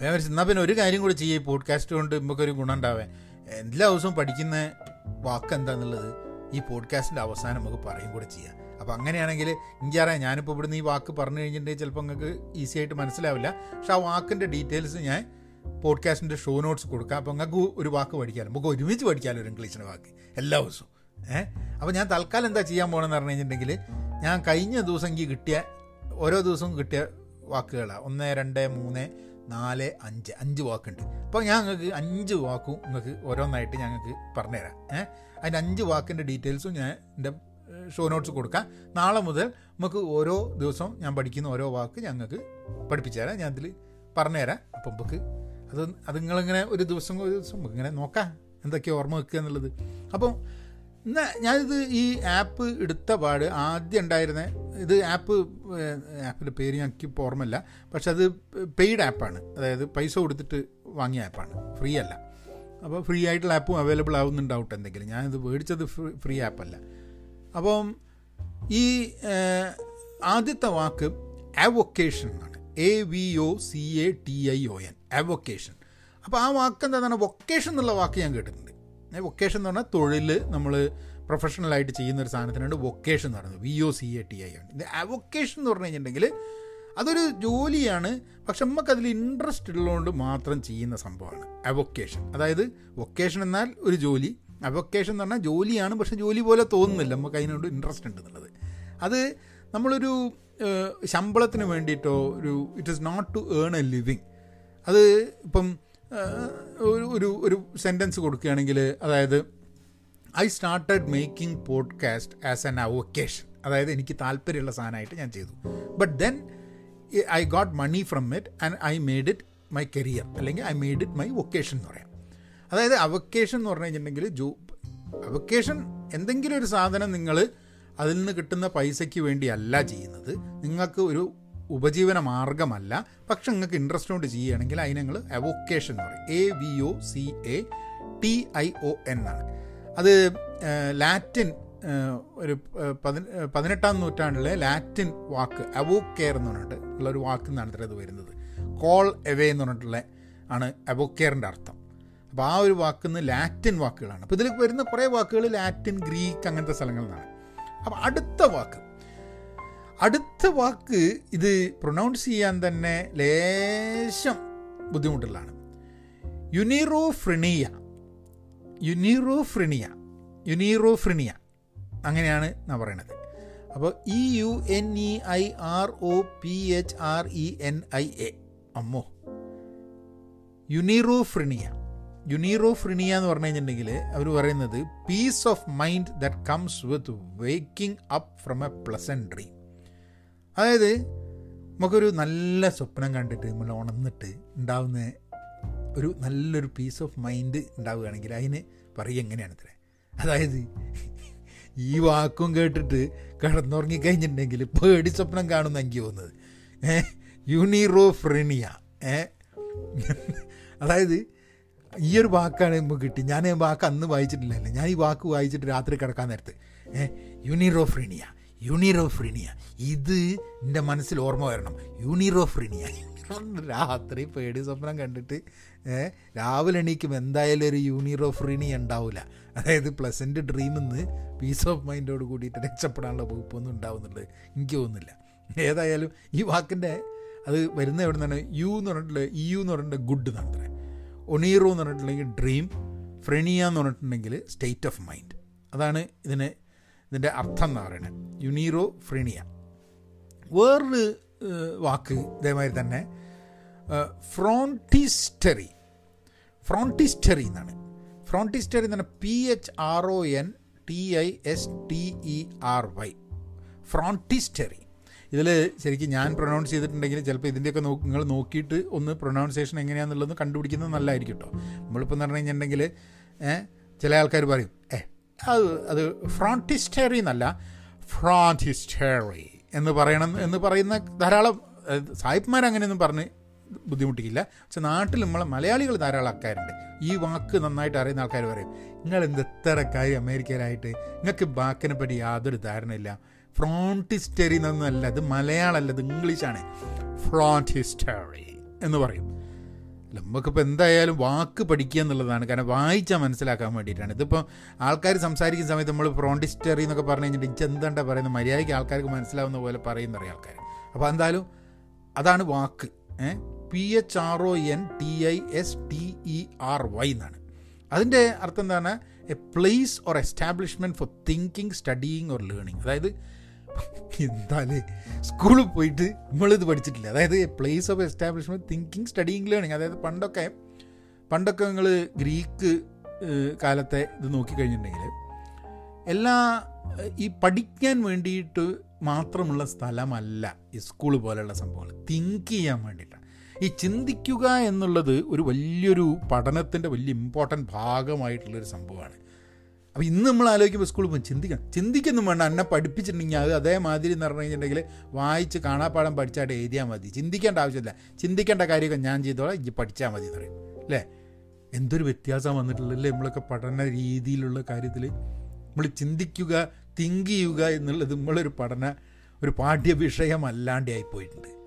ഞാൻ എന്നാൽ പിന്നെ ഒരു കാര്യം കൂടി ചെയ്യേ പോഡ്കാസ്റ്റ് കൊണ്ട് നമുക്കൊരു ഗുണം ഉണ്ടാവേ എല്ലാ ദിവസവും പഠിക്കുന്ന വാക്ക് എന്താണെന്നുള്ളത് ഈ പോഡ്കാസ്റ്റിന്റെ അവസാനം നമുക്ക് പറയും കൂടെ ചെയ്യാം. അപ്പോൾ അങ്ങനെയാണെങ്കിൽ എനിക്കറിയാം ഞാനിപ്പോൾ ഇവിടുന്ന് ഈ വാക്ക് പറഞ്ഞു കഴിഞ്ഞിട്ടുണ്ടെങ്കിൽ ചിലപ്പോൾ നിങ്ങൾക്ക് ഈസി ആയിട്ട് മനസ്സിലാവില്ല. പക്ഷെ ആ വാക്കിന്റെ ഡീറ്റെയിൽസ് ഞാൻ പോഡ്കാസ്റ്റിന്റെ ഷോ നോട്ട്സ് കൊടുക്കാം. അപ്പോൾ നിങ്ങൾക്ക് ഒരു വാക്ക് പഠിക്കാമല്ലോ നമുക്ക് ഒരുമിച്ച് പഠിക്കാമല്ലോ ഒരു ഇംഗ്ലീഷിന്റെ വാക്ക് എല്ലാ ദിവസവും. ഏഹ് അപ്പോൾ ഞാൻ തൽക്കാലം എന്താ ചെയ്യാൻ പോകണമെന്ന് പറഞ്ഞു കഴിഞ്ഞിട്ടുണ്ടെങ്കിൽ ഞാൻ കഴിഞ്ഞ ദിവസം എനിക്ക് കിട്ടിയ ഓരോ ദിവസവും കിട്ടിയ വാക്കുകളാണ് ഒന്ന് രണ്ട് മൂന്ന് നാല് അഞ്ച്. അഞ്ച് വാക്കുണ്ട്. അപ്പോൾ ഞാൻ നിങ്ങൾക്ക് അഞ്ച് വാക്കും നിങ്ങൾക്ക് ഓരോന്നായിട്ട് ഞങ്ങൾക്ക് പറഞ്ഞുതരാം. ഏഹ് അതിന്റെ അഞ്ച് വാക്കിന്റെ ഡീറ്റെയിൽസും ഞാൻ എന്റെ ഷോ നോട്ട്സ് കൊടുക്കാം. നാളെ മുതൽ നമുക്ക് ഓരോ ദിവസവും ഞാൻ പഠിക്കുന്ന ഓരോ വാക്ക് ഞങ്ങൾക്ക് പഠിപ്പിച്ചു തരാം ഞാൻ അതിൽ പറഞ്ഞുതരാം. അപ്പം നമുക്ക് അത് അത് നിങ്ങളിങ്ങനെ ഒരു ദിവസം ഒരു ദിവസം ഇങ്ങനെ നോക്കാം. എന്തൊക്കെയാണ് ഓർമ്മ വെക്കുക എന്നുള്ളത്. അപ്പം എന്നാ ഞാനിത് ഈ ആപ്പ് എടുത്ത പാട് ആദ്യം ഉണ്ടായിരുന്ന ഇത് ആപ്പ് ആപ്പിന്റെ പേര് ഞങ്ങൾക്ക് ഇപ്പോൾ ഓർമ്മയില്ല പക്ഷെ അത് പെയ്ഡ് ആപ്പാണ്. അതായത് പൈസ കൊടുത്തിട്ട് വാങ്ങിയ ആപ്പാണ്. ഫ്രീ അല്ല. അപ്പോൾ ഫ്രീ ആയിട്ടുള്ള ആപ്പും അവൈലബിൾ ആവുന്നുണ്ടാവട്ടെ എന്തെങ്കിലും. ഞാനിത് മേടിച്ചത് ഫ്രീ ആപ്പല്ല. അപ്പം ഈ ആദ്യത്തെ വാക്ക് അവൊക്കേഷൻ എന്നാണ്. A V O C A T I O N. Avocation. അപ്പോൾ ആ വാക്ക് എന്താണ് വൊക്കേഷൻ എന്നുള്ള വാക്ക് ഞാൻ കേട്ടിട്ടുണ്ട്. വൊക്കേഷൻ എന്ന് പറഞ്ഞാൽ തൊഴിൽ നമ്മൾ പ്രൊഫഷണലായിട്ട് ചെയ്യുന്ന ഒരു സാധനത്തിനാണ് വൊക്കേഷൻ എന്ന് പറയുന്നത്. V O C A T I ആണ്. ഇത് അവൊക്കേഷൻ എന്ന് പറഞ്ഞു കഴിഞ്ഞിട്ടുണ്ടെങ്കിൽ അതൊരു ജോലിയാണ്. പക്ഷെ നമുക്ക് അതിൽ ഇൻട്രസ്റ്റ് ഉള്ളതുകൊണ്ട് മാത്രം ചെയ്യുന്ന സംഭവമാണ്. അവൊക്കേഷൻ അതായത് വൊക്കേഷൻ എന്നാൽ ഒരു ജോലി. അവൊക്കേഷൻ എന്ന് പറഞ്ഞാൽ ജോലിയാണ്. പക്ഷെ ജോലി പോലെ തോന്നുന്നില്ല. നമുക്ക് അതിനോട് ഇൻട്രസ്റ്റ് ഉണ്ട് എന്നുള്ളത്. അത് നമ്മളൊരു ശമ്പളത്തിന് വേണ്ടിയിട്ടോ ഒരു it is not to earn a living അത് ഇപ്പം ഒരു ഒരു സെന്റൻസ് കൊടുക്കുകയാണെങ്കിൽ അതായത് I started making podcast as an avocation അതായത് എനിക്ക് താല്പര്യമുള്ള സാധനമായിട്ട് ഞാൻ ചെയ്തു. But then I got money from it and I made it my career അല്ലെങ്കിൽ I made it my vocation എന്ന് പറയാം. അതായത് അവക്കേഷൻ എന്ന് പറഞ്ഞു കഴിഞ്ഞിട്ടുണ്ടെങ്കിൽ ജോ അവക്കേഷൻ എന്തെങ്കിലും ഒരു സാധനം നിങ്ങൾ അതിൽ നിന്ന് കിട്ടുന്ന പൈസയ്ക്ക് വേണ്ടിയല്ല ചെയ്യുന്നത്. നിങ്ങൾക്ക് ഒരു ഉപജീവന മാർഗമല്ല പക്ഷെ നിങ്ങൾക്ക് ഇൻട്രസ്റ്റ് കൊണ്ട് ചെയ്യുകയാണെങ്കിൽ അതിന് അവൊക്കേഷൻ എന്ന് പറയും. A V O C A T I O N ആണ് അത് ലാറ്റിൻ ഒരു പതിന പതിനെട്ടാം നൂറ്റാണ്ടിലെ ലാറ്റിൻ വാക്ക് അവോക്കെയർ എന്ന് പറഞ്ഞിട്ട് ഉള്ള ഒരു വാക്കിൽ നിന്നാണ് ഇത്ര ഇത് വരുന്നത്. കോൾ എവേ എന്ന് പറഞ്ഞിട്ടുള്ള ആണ് അവോക്കെയറിന്റെ അർത്ഥം. അപ്പോൾ ആ ഒരു വാക്കിൽ നിന്ന് ലാറ്റിൻ വാക്കുകളാണ്. അപ്പോൾ ഇതിൽ വരുന്ന കുറേ വാക്കുകൾ ലാറ്റിൻ ഗ്രീക്ക് അങ്ങനത്തെ സ്ഥലങ്ങളിൽ നിന്നാണ്. അപ്പോൾ അടുത്ത വാക്ക് അടുത്ത വാക്ക് ഇത് പ്രൊനൗൺസ് ചെയ്യാൻ തന്നെ ലേശം ബുദ്ധിമുട്ടുള്ളതാണ്. യുനീറോഫ്രിണിയ യുനീറോഫ്രിണിയ യുനീറോഫ്രിണിയ അങ്ങനെയാണ് ഞാൻ പറയണത്. അപ്പോൾ E U N E I R O P H R E N I A അമ്മോ. യുനീറോഫ്രിണിയ യുനീറോഫ്രിണിയ എന്ന് പറഞ്ഞു കഴിഞ്ഞിട്ടുണ്ടെങ്കിൽ അവർ പറയുന്നത് peace of mind that comes with waking up from a pleasant dream അതായത് നമുക്കൊരു നല്ല സ്വപ്നം കണ്ടിട്ട് നമ്മൾ ഉണർന്നിട്ട് ഉണ്ടാവുന്ന ഒരു നല്ലൊരു പീസ് ഓഫ് മൈൻഡ് ഉണ്ടാവുകയാണെങ്കിൽ അതിന് പറയുക എങ്ങനെയാണ് ഇത്ര? അതായത് ഈ വാക്കും കേട്ടിട്ട് കിടന്നുറങ്ങി കഴിഞ്ഞിട്ടുണ്ടെങ്കിൽ പേടി സ്വപ്നം കാണുന്ന എനിക്ക് തോന്നുന്നത്. ഏ? യൂണിറോഫ്രിനിയ ഏ? അതായത് ഈ ഒരു വാക്കാണ് നമുക്ക് കിട്ടി. ഞാൻ വാക്ക് അന്ന് വായിച്ചിട്ടില്ലല്ലോ. ഞാൻ ഈ വാക്ക് വായിച്ചിട്ട് രാത്രി കിടക്കാൻ നേരത്ത്. ഏ? യൂണിറോഫ്രിനിയ. ഇത് എന്റെ മനസ്സിൽ ഓർമ്മ വരണം. യൂണിറോഫ്രീനിയ. രാത്രി പേടി സ്വപ്നം കണ്ടിട്ട് രാവിലെ എണീക്കും എന്തായാലും ഒരു യൂണിറോഫ്രിനിയ ഉണ്ടാവില്ല അതായത് പ്ലസന്റ് ഡ്രീമിൽ നിന്ന് പീസ് ഓഫ് മൈൻഡോട് കൂടിയിട്ട് രക്ഷപ്പെടാനുള്ള വകുപ്പൊന്നും ഉണ്ടാവുന്നുള്ളത് എനിക്ക് തോന്നുന്നില്ല. ഏതായാലും ഈ വാക്കിന്റെ അത് വരുന്ന എവിടെ നിന്നാണ്? യു എന്ന് പറഞ്ഞിട്ടുള്ള ഇ യു എന്ന് പറഞ്ഞിട്ടുള്ള ഗുഡ് എന്നാണ് ഒണീറോ എന്ന് പറഞ്ഞിട്ടുണ്ടെങ്കിൽ ഡ്രീം ഫ്രെണിയ എന്ന് പറഞ്ഞിട്ടുണ്ടെങ്കിൽ സ്റ്റേറ്റ് ഓഫ് മൈൻഡ് അതാണ് ഇതിന് ഇതിന്റെ അർത്ഥം എന്ന് പറയുന്നത് യുനീറോ ഫ്രീണിയ വേറൊരു വാക്ക് ഇതേമാതിരി തന്നെ ഫ്രോണ്ടിസ്റ്ററി ഫ്രോണ്ടിസ്റ്ററി എന്നാണ്. ഫ്രോണ്ടിസ്റ്ററി എന്ന് പറഞ്ഞാൽ P H R O N T I S T E R Y phrontistery ഇതിൽ ശരിക്കും ഞാൻ പ്രൊനൗൺസ് ചെയ്തിട്ടുണ്ടെങ്കിൽ ചിലപ്പോൾ ഇതിന്റെയൊക്കെ നോ നിങ്ങൾ നോക്കിയിട്ട് ഒന്ന് പ്രൊനൗൺസേഷൻ എങ്ങനെയാണെന്നുള്ളത് കണ്ടുപിടിക്കുന്നത് നല്ലതായിരിക്കും കേട്ടോ നമ്മളിപ്പോൾ എന്ന് പറഞ്ഞു കഴിഞ്ഞിട്ടുണ്ടെങ്കിൽ ചില ആൾക്കാർ പറയും ഏ അത് അത് ഫ്രോണ്ടിസ്റ്ററി എന്നല്ല ഫ്രോണ്ടിസ്റ്ററി എന്ന് പറയണം എന്ന് പറയുന്ന ധാരാളം സാഹിബ്മാർ അങ്ങനെയൊന്നും പറഞ്ഞ് ബുദ്ധിമുട്ടിക്കില്ല. പക്ഷെ നാട്ടിൽ നമ്മളെ മലയാളികൾ ധാരാളം ആൾക്കാരുണ്ട്. ഈ വാക്ക് നന്നായിട്ട് അറിയുന്ന ആൾക്കാർ പറയും നിങ്ങൾ എന്ത് എത്ര കാര്യം അമേരിക്കയിലായിട്ട്? നിങ്ങൾക്ക് വാക്കിനെ പറ്റി യാതൊരു ധാരണയില്ല ഫ്രോണ്ടിസ്റ്ററി എന്നൊന്നല്ല ഇത് മലയാളമല്ല ഇംഗ്ലീഷാണ്. ഫ്രോണ്ടിസ്റ്ററി എന്ന് പറയും. നമുക്കിപ്പോൾ എന്തായാലും വാക്ക് പഠിക്കുക എന്നുള്ളതാണ്. കാരണം വായിച്ചാൽ മനസ്സിലാക്കാൻ വേണ്ടിയിട്ടാണ്. ഇതിപ്പോൾ ആൾക്കാർ സംസാരിക്കുന്ന സമയത്ത് നമ്മൾ പ്രോണ്ടിസ്റ്ററി എന്നൊക്കെ പറഞ്ഞു കഴിഞ്ഞിട്ട് ഇച്ച് എന്താണ്ടാ പറയുന്നത്? മര്യാദയ്ക്ക് ആൾക്കാർക്ക് മനസ്സിലാവുന്ന പോലെ പറയുന്നറിയാം ആൾക്കാർ അപ്പോൾ എന്തായാലും അതാണ് വാക്ക്. P H R O N T I S T E R Y എന്നാണ്. അതിന്റെ അർത്ഥം എന്താണ്? A place or establishment for thinking studying or learning അതായത് എന്താലേ സ്കൂളിൽ പോയിട്ട് നമ്മളിത് പഠിച്ചിട്ടില്ല. അതായത് place of establishment thinking studying learning അതായത് പണ്ടൊക്കെ പണ്ടൊക്കെ നിങ്ങൾ ഗ്രീക്ക് കാലത്തെ ഇത് നോക്കിക്കഴിഞ്ഞിട്ടുണ്ടെങ്കിൽ എല്ലാ ഈ പഠിക്കാൻ വേണ്ടിയിട്ട് മാത്രമുള്ള സ്ഥലമല്ല ഈ സ്കൂൾ പോലെയുള്ള സംഭവങ്ങൾ. തിങ്ക് ചെയ്യാൻ വേണ്ടിയിട്ടാണ്. ഈ ചിന്തിക്കുക എന്നുള്ളത് ഒരു വലിയൊരു പഠനത്തിന്റെ വലിയ ഇമ്പോർട്ടന്റ് ഭാഗമായിട്ടുള്ളൊരു സംഭവമാണ്. അപ്പോൾ ഇന്ന് നമ്മൾ ആലോചിക്കുമ്പോൾ സ്കൂളിൽ പോകും ചിന്തിക്കണം. ചിന്തിക്കൊന്നും വേണ്ട. എന്നെ പഠിപ്പിച്ചിട്ടുണ്ടെങ്കിൽ അത് അതേമാതിരി എന്ന് പറഞ്ഞു കഴിഞ്ഞിട്ടുണ്ടെങ്കിൽ വായിച്ച് കാണാപ്പാടം പഠിച്ചായിട്ട് എഴുതിയാൽ മതി. ചിന്തിക്കേണ്ട ആവശ്യമില്ല. ചിന്തിക്കേണ്ട കാര്യമൊക്കെ ഞാൻ ചെയ്തോളാം. ഇജ്ജ് പഠിച്ചാൽ മതി എന്ന് പറയും. അല്ലേ? എന്തൊരു വ്യത്യാസം വന്നിട്ടുള്ളല്ലേ നമ്മളൊക്കെ പഠന രീതിയിലുള്ള കാര്യത്തിൽ നമ്മൾ ചിന്തിക്കുക തിങ്ക് ചെയ്യുക എന്നുള്ളത് നമ്മളൊരു പഠന ഒരു പാഠ്യ പാഠ്യവിഷയമല്ലാണ്ടായി പോയിട്ടുണ്ട്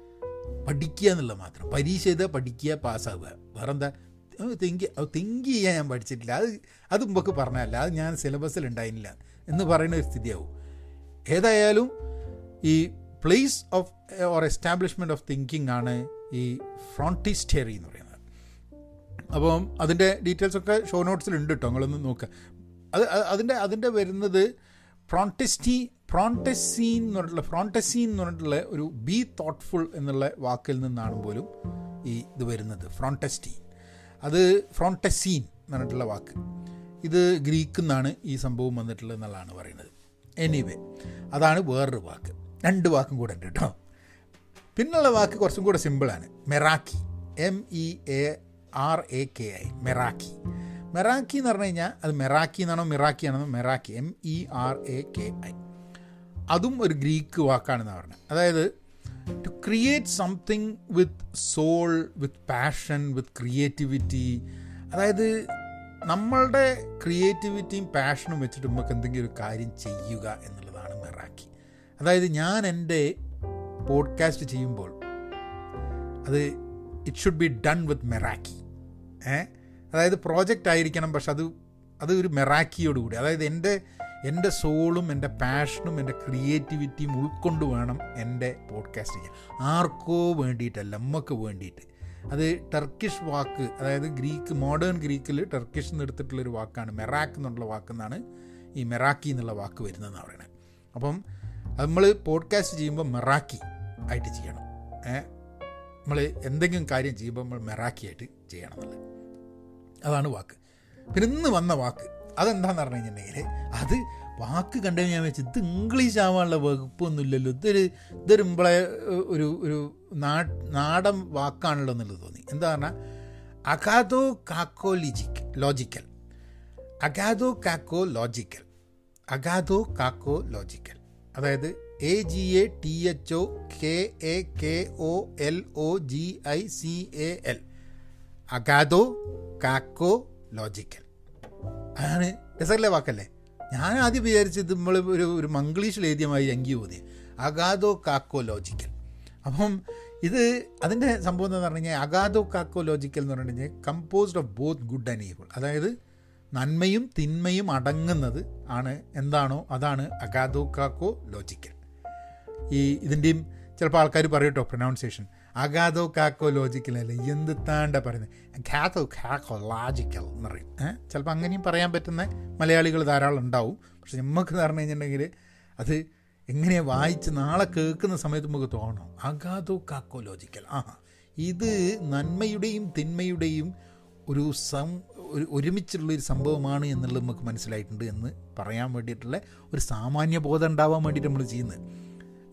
പഠിക്കുക എന്നുള്ളത് മാത്രം. പരീക്ഷ ചെയ്താൽ പഠിക്കുക പാസ്സാവുക. വേറെന്താ? തിങ്ക് തിങ്ക് ചെയ്യാൻ ഞാൻ പഠിച്ചിട്ടില്ല. അത് അത് മുമ്പൊക്കെ പറഞ്ഞല്ല അത് ഞാൻ സിലബസിൽ ഉണ്ടായിരുന്നില്ല. എന്ന് പറയുന്ന ഒരു സ്ഥിതിയാവും. ഏതായാലും ഈ place of or establishment of thinking ആണ് ഈ ഫ്രോണ്ടിസ്റ്റേറി എന്ന് പറയുന്നത്. അപ്പം അതിന്റെ ഡീറ്റെയിൽസ് ഒക്കെ ഷോ നോട്ട്സിൽ ഉണ്ട് കേട്ടോ നിങ്ങളൊന്ന് നോക്കുക അത് അതിന്റെ അതിന്റെ വരുന്നത് ഫ്രോണ്ടിസ്റ്റി ഫ്രോണ്ടസീൻ എന്ന് പറഞ്ഞിട്ടുള്ള ഫ്രോണ്ടസീൻ എന്ന് പറഞ്ഞിട്ടുള്ള ഒരു ബി തോട്ട്ഫുൾ എന്നുള്ള വാക്കിൽ നിന്നാണ് പോലും ഈ ഇത് വരുന്നത്. ഫ്രോണ്ടസ്റ്റീൻ അത് ഫ്രോണ്ടസീൻ എന്ന് പറഞ്ഞിട്ടുള്ള വാക്ക്. ഇത് ഗ്രീക്കിൽ നിന്നാണ് ഈ സംഭവം വന്നിട്ടുള്ളത് എന്നുള്ളതാണ് പറയുന്നത്. എനിവേ അതാണ് വേറൊരു വാക്ക്. രണ്ട് വാക്കും കൂടെ ഉണ്ട് കേട്ടോ. പിന്നുള്ള വാക്ക് കുറച്ചും കൂടെ സിമ്പിളാണ് meraki M E A R A K I meraki meraki എന്ന് പറഞ്ഞു കഴിഞ്ഞാൽ അത് മെറാക്കി എന്നാണോ മിറാക്കി ആണെന്നോ meraki M E R A K I അതും ഒരു ഗ്രീക്ക് വാക്കാണെന്നാണ് പറഞ്ഞത്. അതായത് to create something with soul with passion with creativity അതായത് നമ്മളുടെ ക്രിയേറ്റിവിറ്റിയും പാഷനും വെച്ചിട്ട് നമുക്ക് എന്തെങ്കിലും ഒരു കാര്യം ചെയ്യുക എന്നുള്ളതാണ് മെറാക്കി. അതായത് ഞാൻ എന്റെ പോഡ്കാസ്റ്റ് ചെയ്യുമ്പോൾ അത് it should be done with meraki. ഏ? അതായത് പ്രോജക്റ്റ് ആയിരിക്കണം പക്ഷെ അത് അത് ഒരു മെറാക്കിയോടുകൂടി അതായത് എന്റെ എന്റെ സോളും എന്റെ പാഷനും എന്റെ ക്രിയേറ്റിവിറ്റിയും ഉൾക്കൊണ്ട് വേണം എന്റെ പോഡ്കാസ്റ്റ് ചെയ്യാൻ. ആർക്കോ വേണ്ടിയിട്ടല്ല നമുക്ക് വേണ്ടിയിട്ട്. അത് ടർക്കിഷ് വാക്ക് അതായത് ഗ്രീക്ക് മോഡേൺ ഗ്രീക്കിൽ ടർക്കിഷ് നിന്ന് എടുത്തിട്ടുള്ളൊരു വാക്കാണ്. മെറാക്ക് എന്നുള്ള വാക്കെന്നാണ് ഈ മെറാക്കി എന്നുള്ള വാക്ക് വരുന്നതെന്ന് പറയുന്നത് അപ്പം നമ്മൾ പോഡ്കാസ്റ്റ് ചെയ്യുമ്പോൾ മെറാക്കി ആയിട്ട് ചെയ്യണം. നമ്മൾ എന്തെങ്കിലും കാര്യം ചെയ്യുമ്പോൾ നമ്മൾ മെറാക്കി ആയിട്ട് ചെയ്യണം എന്നുള്ളത്. അതാണ് വാക്ക്. പിന്നെ ഇന്ന് വന്ന വാക്ക് അതെന്താന്ന് പറഞ്ഞു കഴിഞ്ഞിട്ടുണ്ടെങ്കിൽ അത് വാക്ക് കണ്ടു ഞാൻ വെച്ച് ഇത് ഇംഗ്ലീഷ് ആവാനുള്ള വകുപ്പൊന്നുമില്ലല്ലോ. ഇതൊരു ഇതൊരു ഇമ്പളെ ഒരു ഒരു നാടൻ വാക്കാണല്ലോ എന്നുള്ളത് തോന്നി. എന്താ പറഞ്ഞാൽ agathokakological agathokakological agathokakological അതായത് A G A T H O K A K O L O G I C A L agathokakological അതാണ് രസമല്ലേ വാക്കല്ലേ? ഞാൻ ആദ്യം വിചാരിച്ചത് നമ്മൾ ഒരു ഒരു മംഗ്ലീഷിൽ എഴുതിയമായി എങ്കിൽ ഓതി അഗാദോ കാക്കോ ലോജിക്കൽ അപ്പം ഇത് അതിന്റെ സംഭവം എന്ന് പറഞ്ഞു കഴിഞ്ഞാൽ അഗാദോ കാക്കോ ലോജിക്കൽ എന്ന് പറഞ്ഞു കഴിഞ്ഞാൽ composed of both good and evil അതായത് നന്മയും തിന്മയും അടങ്ങുന്നത് ആണ് എന്താണോ അതാണ് അഗാദോ കാക്കോ ലോജിക്കൽ ഈ ഇതിന്റെയും ചിലപ്പോൾ ആൾക്കാർ പറയട്ടോ പ്രൊനൗൺസിയേഷൻ അഗാധോ കാക്കോ ലോജിക്കൽ അല്ലേ? എന്ത് താണ്ട പറയുന്നത് ഖാതോ ഖാക്കോ ലോജിക്കൽ എന്ന് പറയും. ചിലപ്പോൾ അങ്ങനെയും പറയാൻ പറ്റുന്ന മലയാളികൾ ധാരാളം ഉണ്ടാവും. പക്ഷെ നമുക്ക് പറഞ്ഞു കഴിഞ്ഞിട്ടുണ്ടെങ്കിൽ അത് എങ്ങനെയാണ് വായിച്ച് നാളെ കേൾക്കുന്ന സമയത്ത് നമുക്ക് തോന്നണം. അഗാതോ കാക്കോ ലോജിക്കൽ ആ ഇത് നന്മയുടെയും തിന്മയുടെയും ഒരു സം ഒരു ഒരുമിച്ചുള്ളൊരു സംഭവമാണ് എന്നുള്ളത് നമുക്ക് മനസ്സിലായിട്ടുണ്ട് എന്ന് പറയാൻ വേണ്ടിയിട്ടുള്ള ഒരു സാമാന്യ ബോധം ഉണ്ടാവാൻ വേണ്ടിയിട്ട് നമ്മൾ ചെയ്യുന്നത്.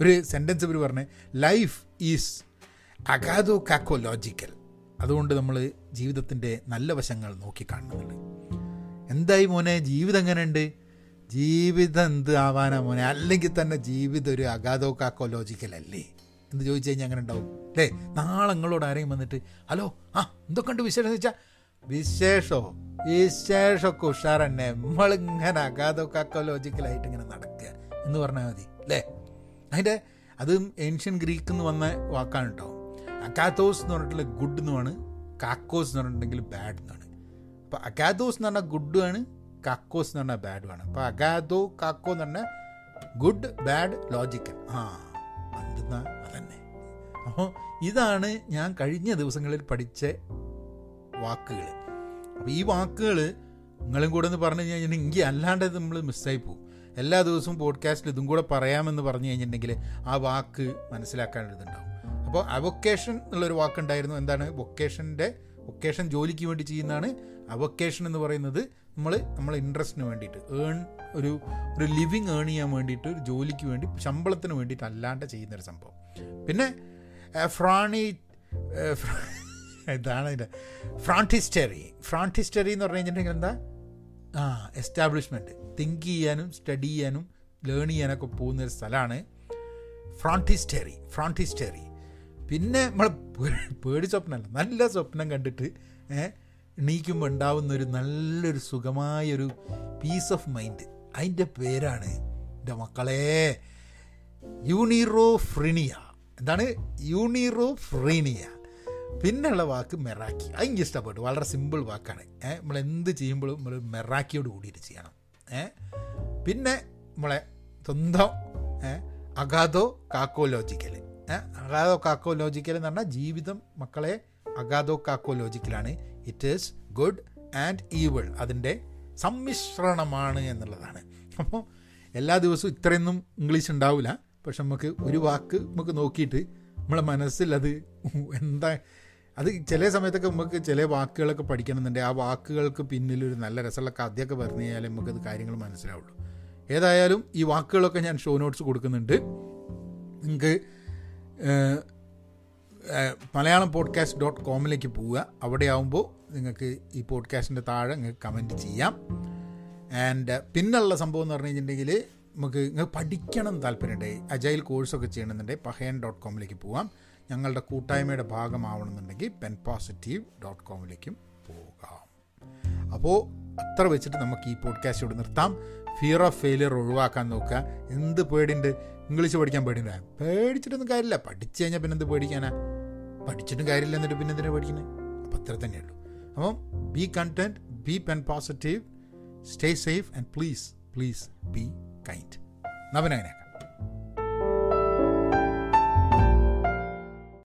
ഒരു സെന്റൻസ് ഇവർ പറഞ്ഞത് life is agathokakological അതുകൊണ്ട് നമ്മൾ ജീവിതത്തിന്റെ നല്ല വശങ്ങൾ നോക്കിക്കാണുന്നുണ്ട് എന്തായി മോനെ? ജീവിതം എങ്ങനെയുണ്ട്? ജീവിതം എന്ത് ആവാനാ മോനെ? അല്ലെങ്കിൽ തന്നെ ജീവിതം ഒരു അഗാധോ കാക്കോ ലോജിക്കൽ അല്ലേ? എന്ന് ചോദിച്ചു കഴിഞ്ഞാൽ അങ്ങനെ ഉണ്ടാവും. അല്ലേ? നാളെ നിങ്ങളോട് ആരെയും വന്നിട്ട് ഹലോ ആ എന്തൊക്കെ ഉണ്ട് വിശേഷം? വെച്ചാൽ വിശേഷോ? വിശേഷമൊക്കെ ഉഷാറന്നെ. നമ്മളിങ്ങനെ അഗാധോ കാക്കോ ലോജിക്കലായിട്ട് ഇങ്ങനെ നടക്കുക. എന്ന് പറഞ്ഞാൽ മതി. അല്ലേ? അതിന്റെ അതും ഏൻഷ്യൻ ഗ്രീക്ക് എന്ന് വന്ന വാക്കാണ് കേട്ടോ അക്കാത്തോസ് എന്ന് പറഞ്ഞിട്ടുള്ള ഗുഡ് എന്നുമാണ് കാക്കോസ് എന്ന് പറഞ്ഞിട്ടുണ്ടെങ്കിൽ ബാഡ് എന്നാണ് അപ്പോൾ അഗാദോസ് എന്ന് പറഞ്ഞാൽ ഗുഡുമാണ് കാക്കോസ് എന്ന് പറഞ്ഞാൽ ബാഡുമാണ് അപ്പോൾ അഗാദോ കാക്കോ എന്ന് പറഞ്ഞാൽ ഗുഡ് ബാഡ് ലോജിക്കൽ ആ അതെന്ന അതന്നെ. അപ്പോൾ ഇതാണ് ഞാൻ കഴിഞ്ഞ ദിവസങ്ങളിൽ പഠിച്ച വാക്കുകൾ. അപ്പോൾ ഈ വാക്കുകൾ നിങ്ങളും കൂടെ ഒന്ന് പറഞ്ഞു കഴിഞ്ഞാൽ എനിക്ക് അല്ലാണ്ട് നമ്മൾ മിസ്സായി പോകും. എല്ലാ ദിവസവും പോഡ്കാസ്റ്റിൽ ഇതും കൂടെ പറയാമെന്ന് പറഞ്ഞു കഴിഞ്ഞിട്ടുണ്ടെങ്കിൽ ആ വാക്ക് മനസ്സിലാക്കാനുള്ളതുണ്ടാവും അപ്പോൾ അവൊക്കേഷൻ എന്നുള്ളൊരു വാക്കുണ്ടായിരുന്നു. എന്താണ്? വൊക്കേഷന്റെ വൊക്കേഷൻ ജോലിക്ക് വേണ്ടി ചെയ്യുന്നതാണ്. അവൊക്കേഷൻ എന്ന് പറയുന്നത് നമ്മൾ നമ്മളെ ഇൻട്രസ്റ്റിന് വേണ്ടിയിട്ട് ഏൺ ഒരു ഒരു ലിവിങ് ഏൺ ചെയ്യാൻ വേണ്ടിയിട്ട് ഒരു ജോലിക്ക് വേണ്ടി ശമ്പളത്തിന് വേണ്ടിയിട്ട് അല്ലാണ്ട് ചെയ്യുന്നൊരു സംഭവം. പിന്നെ ഫ്രാണി ഇതാണ് ഇതിന്റെ ഫ്രാന്റിസ്റ്ററി ഫ്രാന്റിസ്റ്ററി എന്ന് പറഞ്ഞു കഴിഞ്ഞിട്ടുണ്ടെങ്കിൽ എന്താ? ആ എസ്റ്റാബ്ലിഷ്മെന്റ് തിങ്ക് ചെയ്യാനും സ്റ്റഡി ചെയ്യാനും ലേൺ ചെയ്യാനൊക്കെ പോകുന്നൊരു സ്ഥലമാണ് ഫ്രാന്റിസ്റ്ററി ഫ്രോണ്ടിസ്റ്ററി പിന്നെ നമ്മൾ പേടി സ്വപ്നമല്ല നല്ല സ്വപ്നം കണ്ടിട്ട് എണീക്കുമ്പോൾ ഉണ്ടാവുന്ന ഒരു നല്ലൊരു സുഖമായൊരു പീസ് ഓഫ് മൈൻഡ് അതിന്റെ പേരാണ് എന്റെ മക്കളെ യൂണിറോഫ്രീനിയ. എന്താണ്? യൂണിറോഫ്രീനിയ. പിന്നെയുള്ള വാക്ക് മെറാക്കി. അതെനിക്ക് ഇഷ്ടപ്പെട്ടു. വളരെ സിമ്പിൾ വാക്കാണ്. ഏഹ് നമ്മൾ എന്ത് ചെയ്യുമ്പോഴും നമ്മൾ മെറാക്കിയോട് കൂടിയിട്ട് ചെയ്യണം. ഏഹ് പിന്നെ നമ്മളെ സ്വന്തം ഏഹ് അഗാധോ കാക്കോ ലോജിക്കൽ അഗാധോ കാക്കോ ലോജിക്കൽ എന്ന് പറഞ്ഞാൽ ജീവിതം മക്കളെ അഗാധോ കാക്കോ ലോജിക്കലാണ് it is good and evil അതിന്റെ സമ്മിശ്രണമാണ് എന്നുള്ളതാണ്. അപ്പോൾ എല്ലാ ദിവസവും ഇത്രയൊന്നും ഇംഗ്ലീഷ് ഉണ്ടാവില്ല. പക്ഷെ നമുക്ക് ഒരു വാക്ക് നമുക്ക് നോക്കിയിട്ട് നമ്മളെ മനസ്സിൽ അത് എന്താ അത് ചില സമയത്തൊക്കെ നമുക്ക് ചില വാക്കുകളൊക്കെ പഠിക്കണമെന്നുണ്ടെങ്കിൽ ആ വാക്കുകൾക്ക് പിന്നിലൊരു നല്ല രസമുള്ള കഥയൊക്കെ പറഞ്ഞു കഴിഞ്ഞാൽ നമുക്കത് കാര്യങ്ങൾ മനസ്സിലാവുള്ളൂ. ഏതായാലും ഈ വാക്കുകളൊക്കെ ഞാൻ ഷോ നോട്ട്സ് കൊടുക്കുന്നുണ്ട്. നിങ്ങൾക്ക് മലയാളം പോഡ്കാസ്റ്റ് ഡോട്ട് കോമിലേക്ക് പോവുക. അവിടെ ആവുമ്പോൾ നിങ്ങൾക്ക് ഈ പോഡ്കാസ്റ്റിന്റെ താഴെ നിങ്ങൾക്ക് കമന്റ് ചെയ്യാം. ആൻഡ് പിന്നുള്ള സംഭവം എന്ന് പറഞ്ഞു കഴിഞ്ഞിട്ടുണ്ടെങ്കിൽ നമുക്ക് നിങ്ങൾ പഠിക്കണം താല്പര്യമുണ്ട്. അജൈൽ കോഴ്സൊക്കെ ചെയ്യണമെന്നുണ്ടെങ്കിൽ പഹയൻ ഡോട്ട് കോമിലേക്ക് പോവാം. ഞങ്ങളുടെ കൂട്ടായ്മയുടെ ഭാഗമാവണമെന്നുണ്ടെങ്കിൽ പെൻ പോസിറ്റീവ് ഡോട്ട് കോമിലേക്കും പോകാം. അപ്പോൾ അത്ര വെച്ചിട്ട് നമുക്ക് ഈ പോഡ്കാസ്റ്റ് ഇവിടെ നിർത്താം. ഫിയർ ഓഫ് ഫെയിലിയർ ഒഴിവാക്കാൻ നോക്കുക. എന്ത് പേടിയുണ്ട് ഇംഗ്ലീഷ് പഠിക്കാൻ പേടിയുണ്ട് പേടിച്ചിട്ടൊന്നും കാര്യമില്ല. പഠിച്ചു കഴിഞ്ഞാൽ പിന്നെ എന്ത് പേടിക്കാനാ? പഠിച്ചിട്ടും കാര്യമില്ല എന്നിട്ട് പിന്നെ എന്തിനാണ് പേടിക്കുന്നത് അപ്പം അത്ര തന്നെയുള്ളൂ. അപ്പം be content be pen positive stay safe and please please be kind നവനായനെ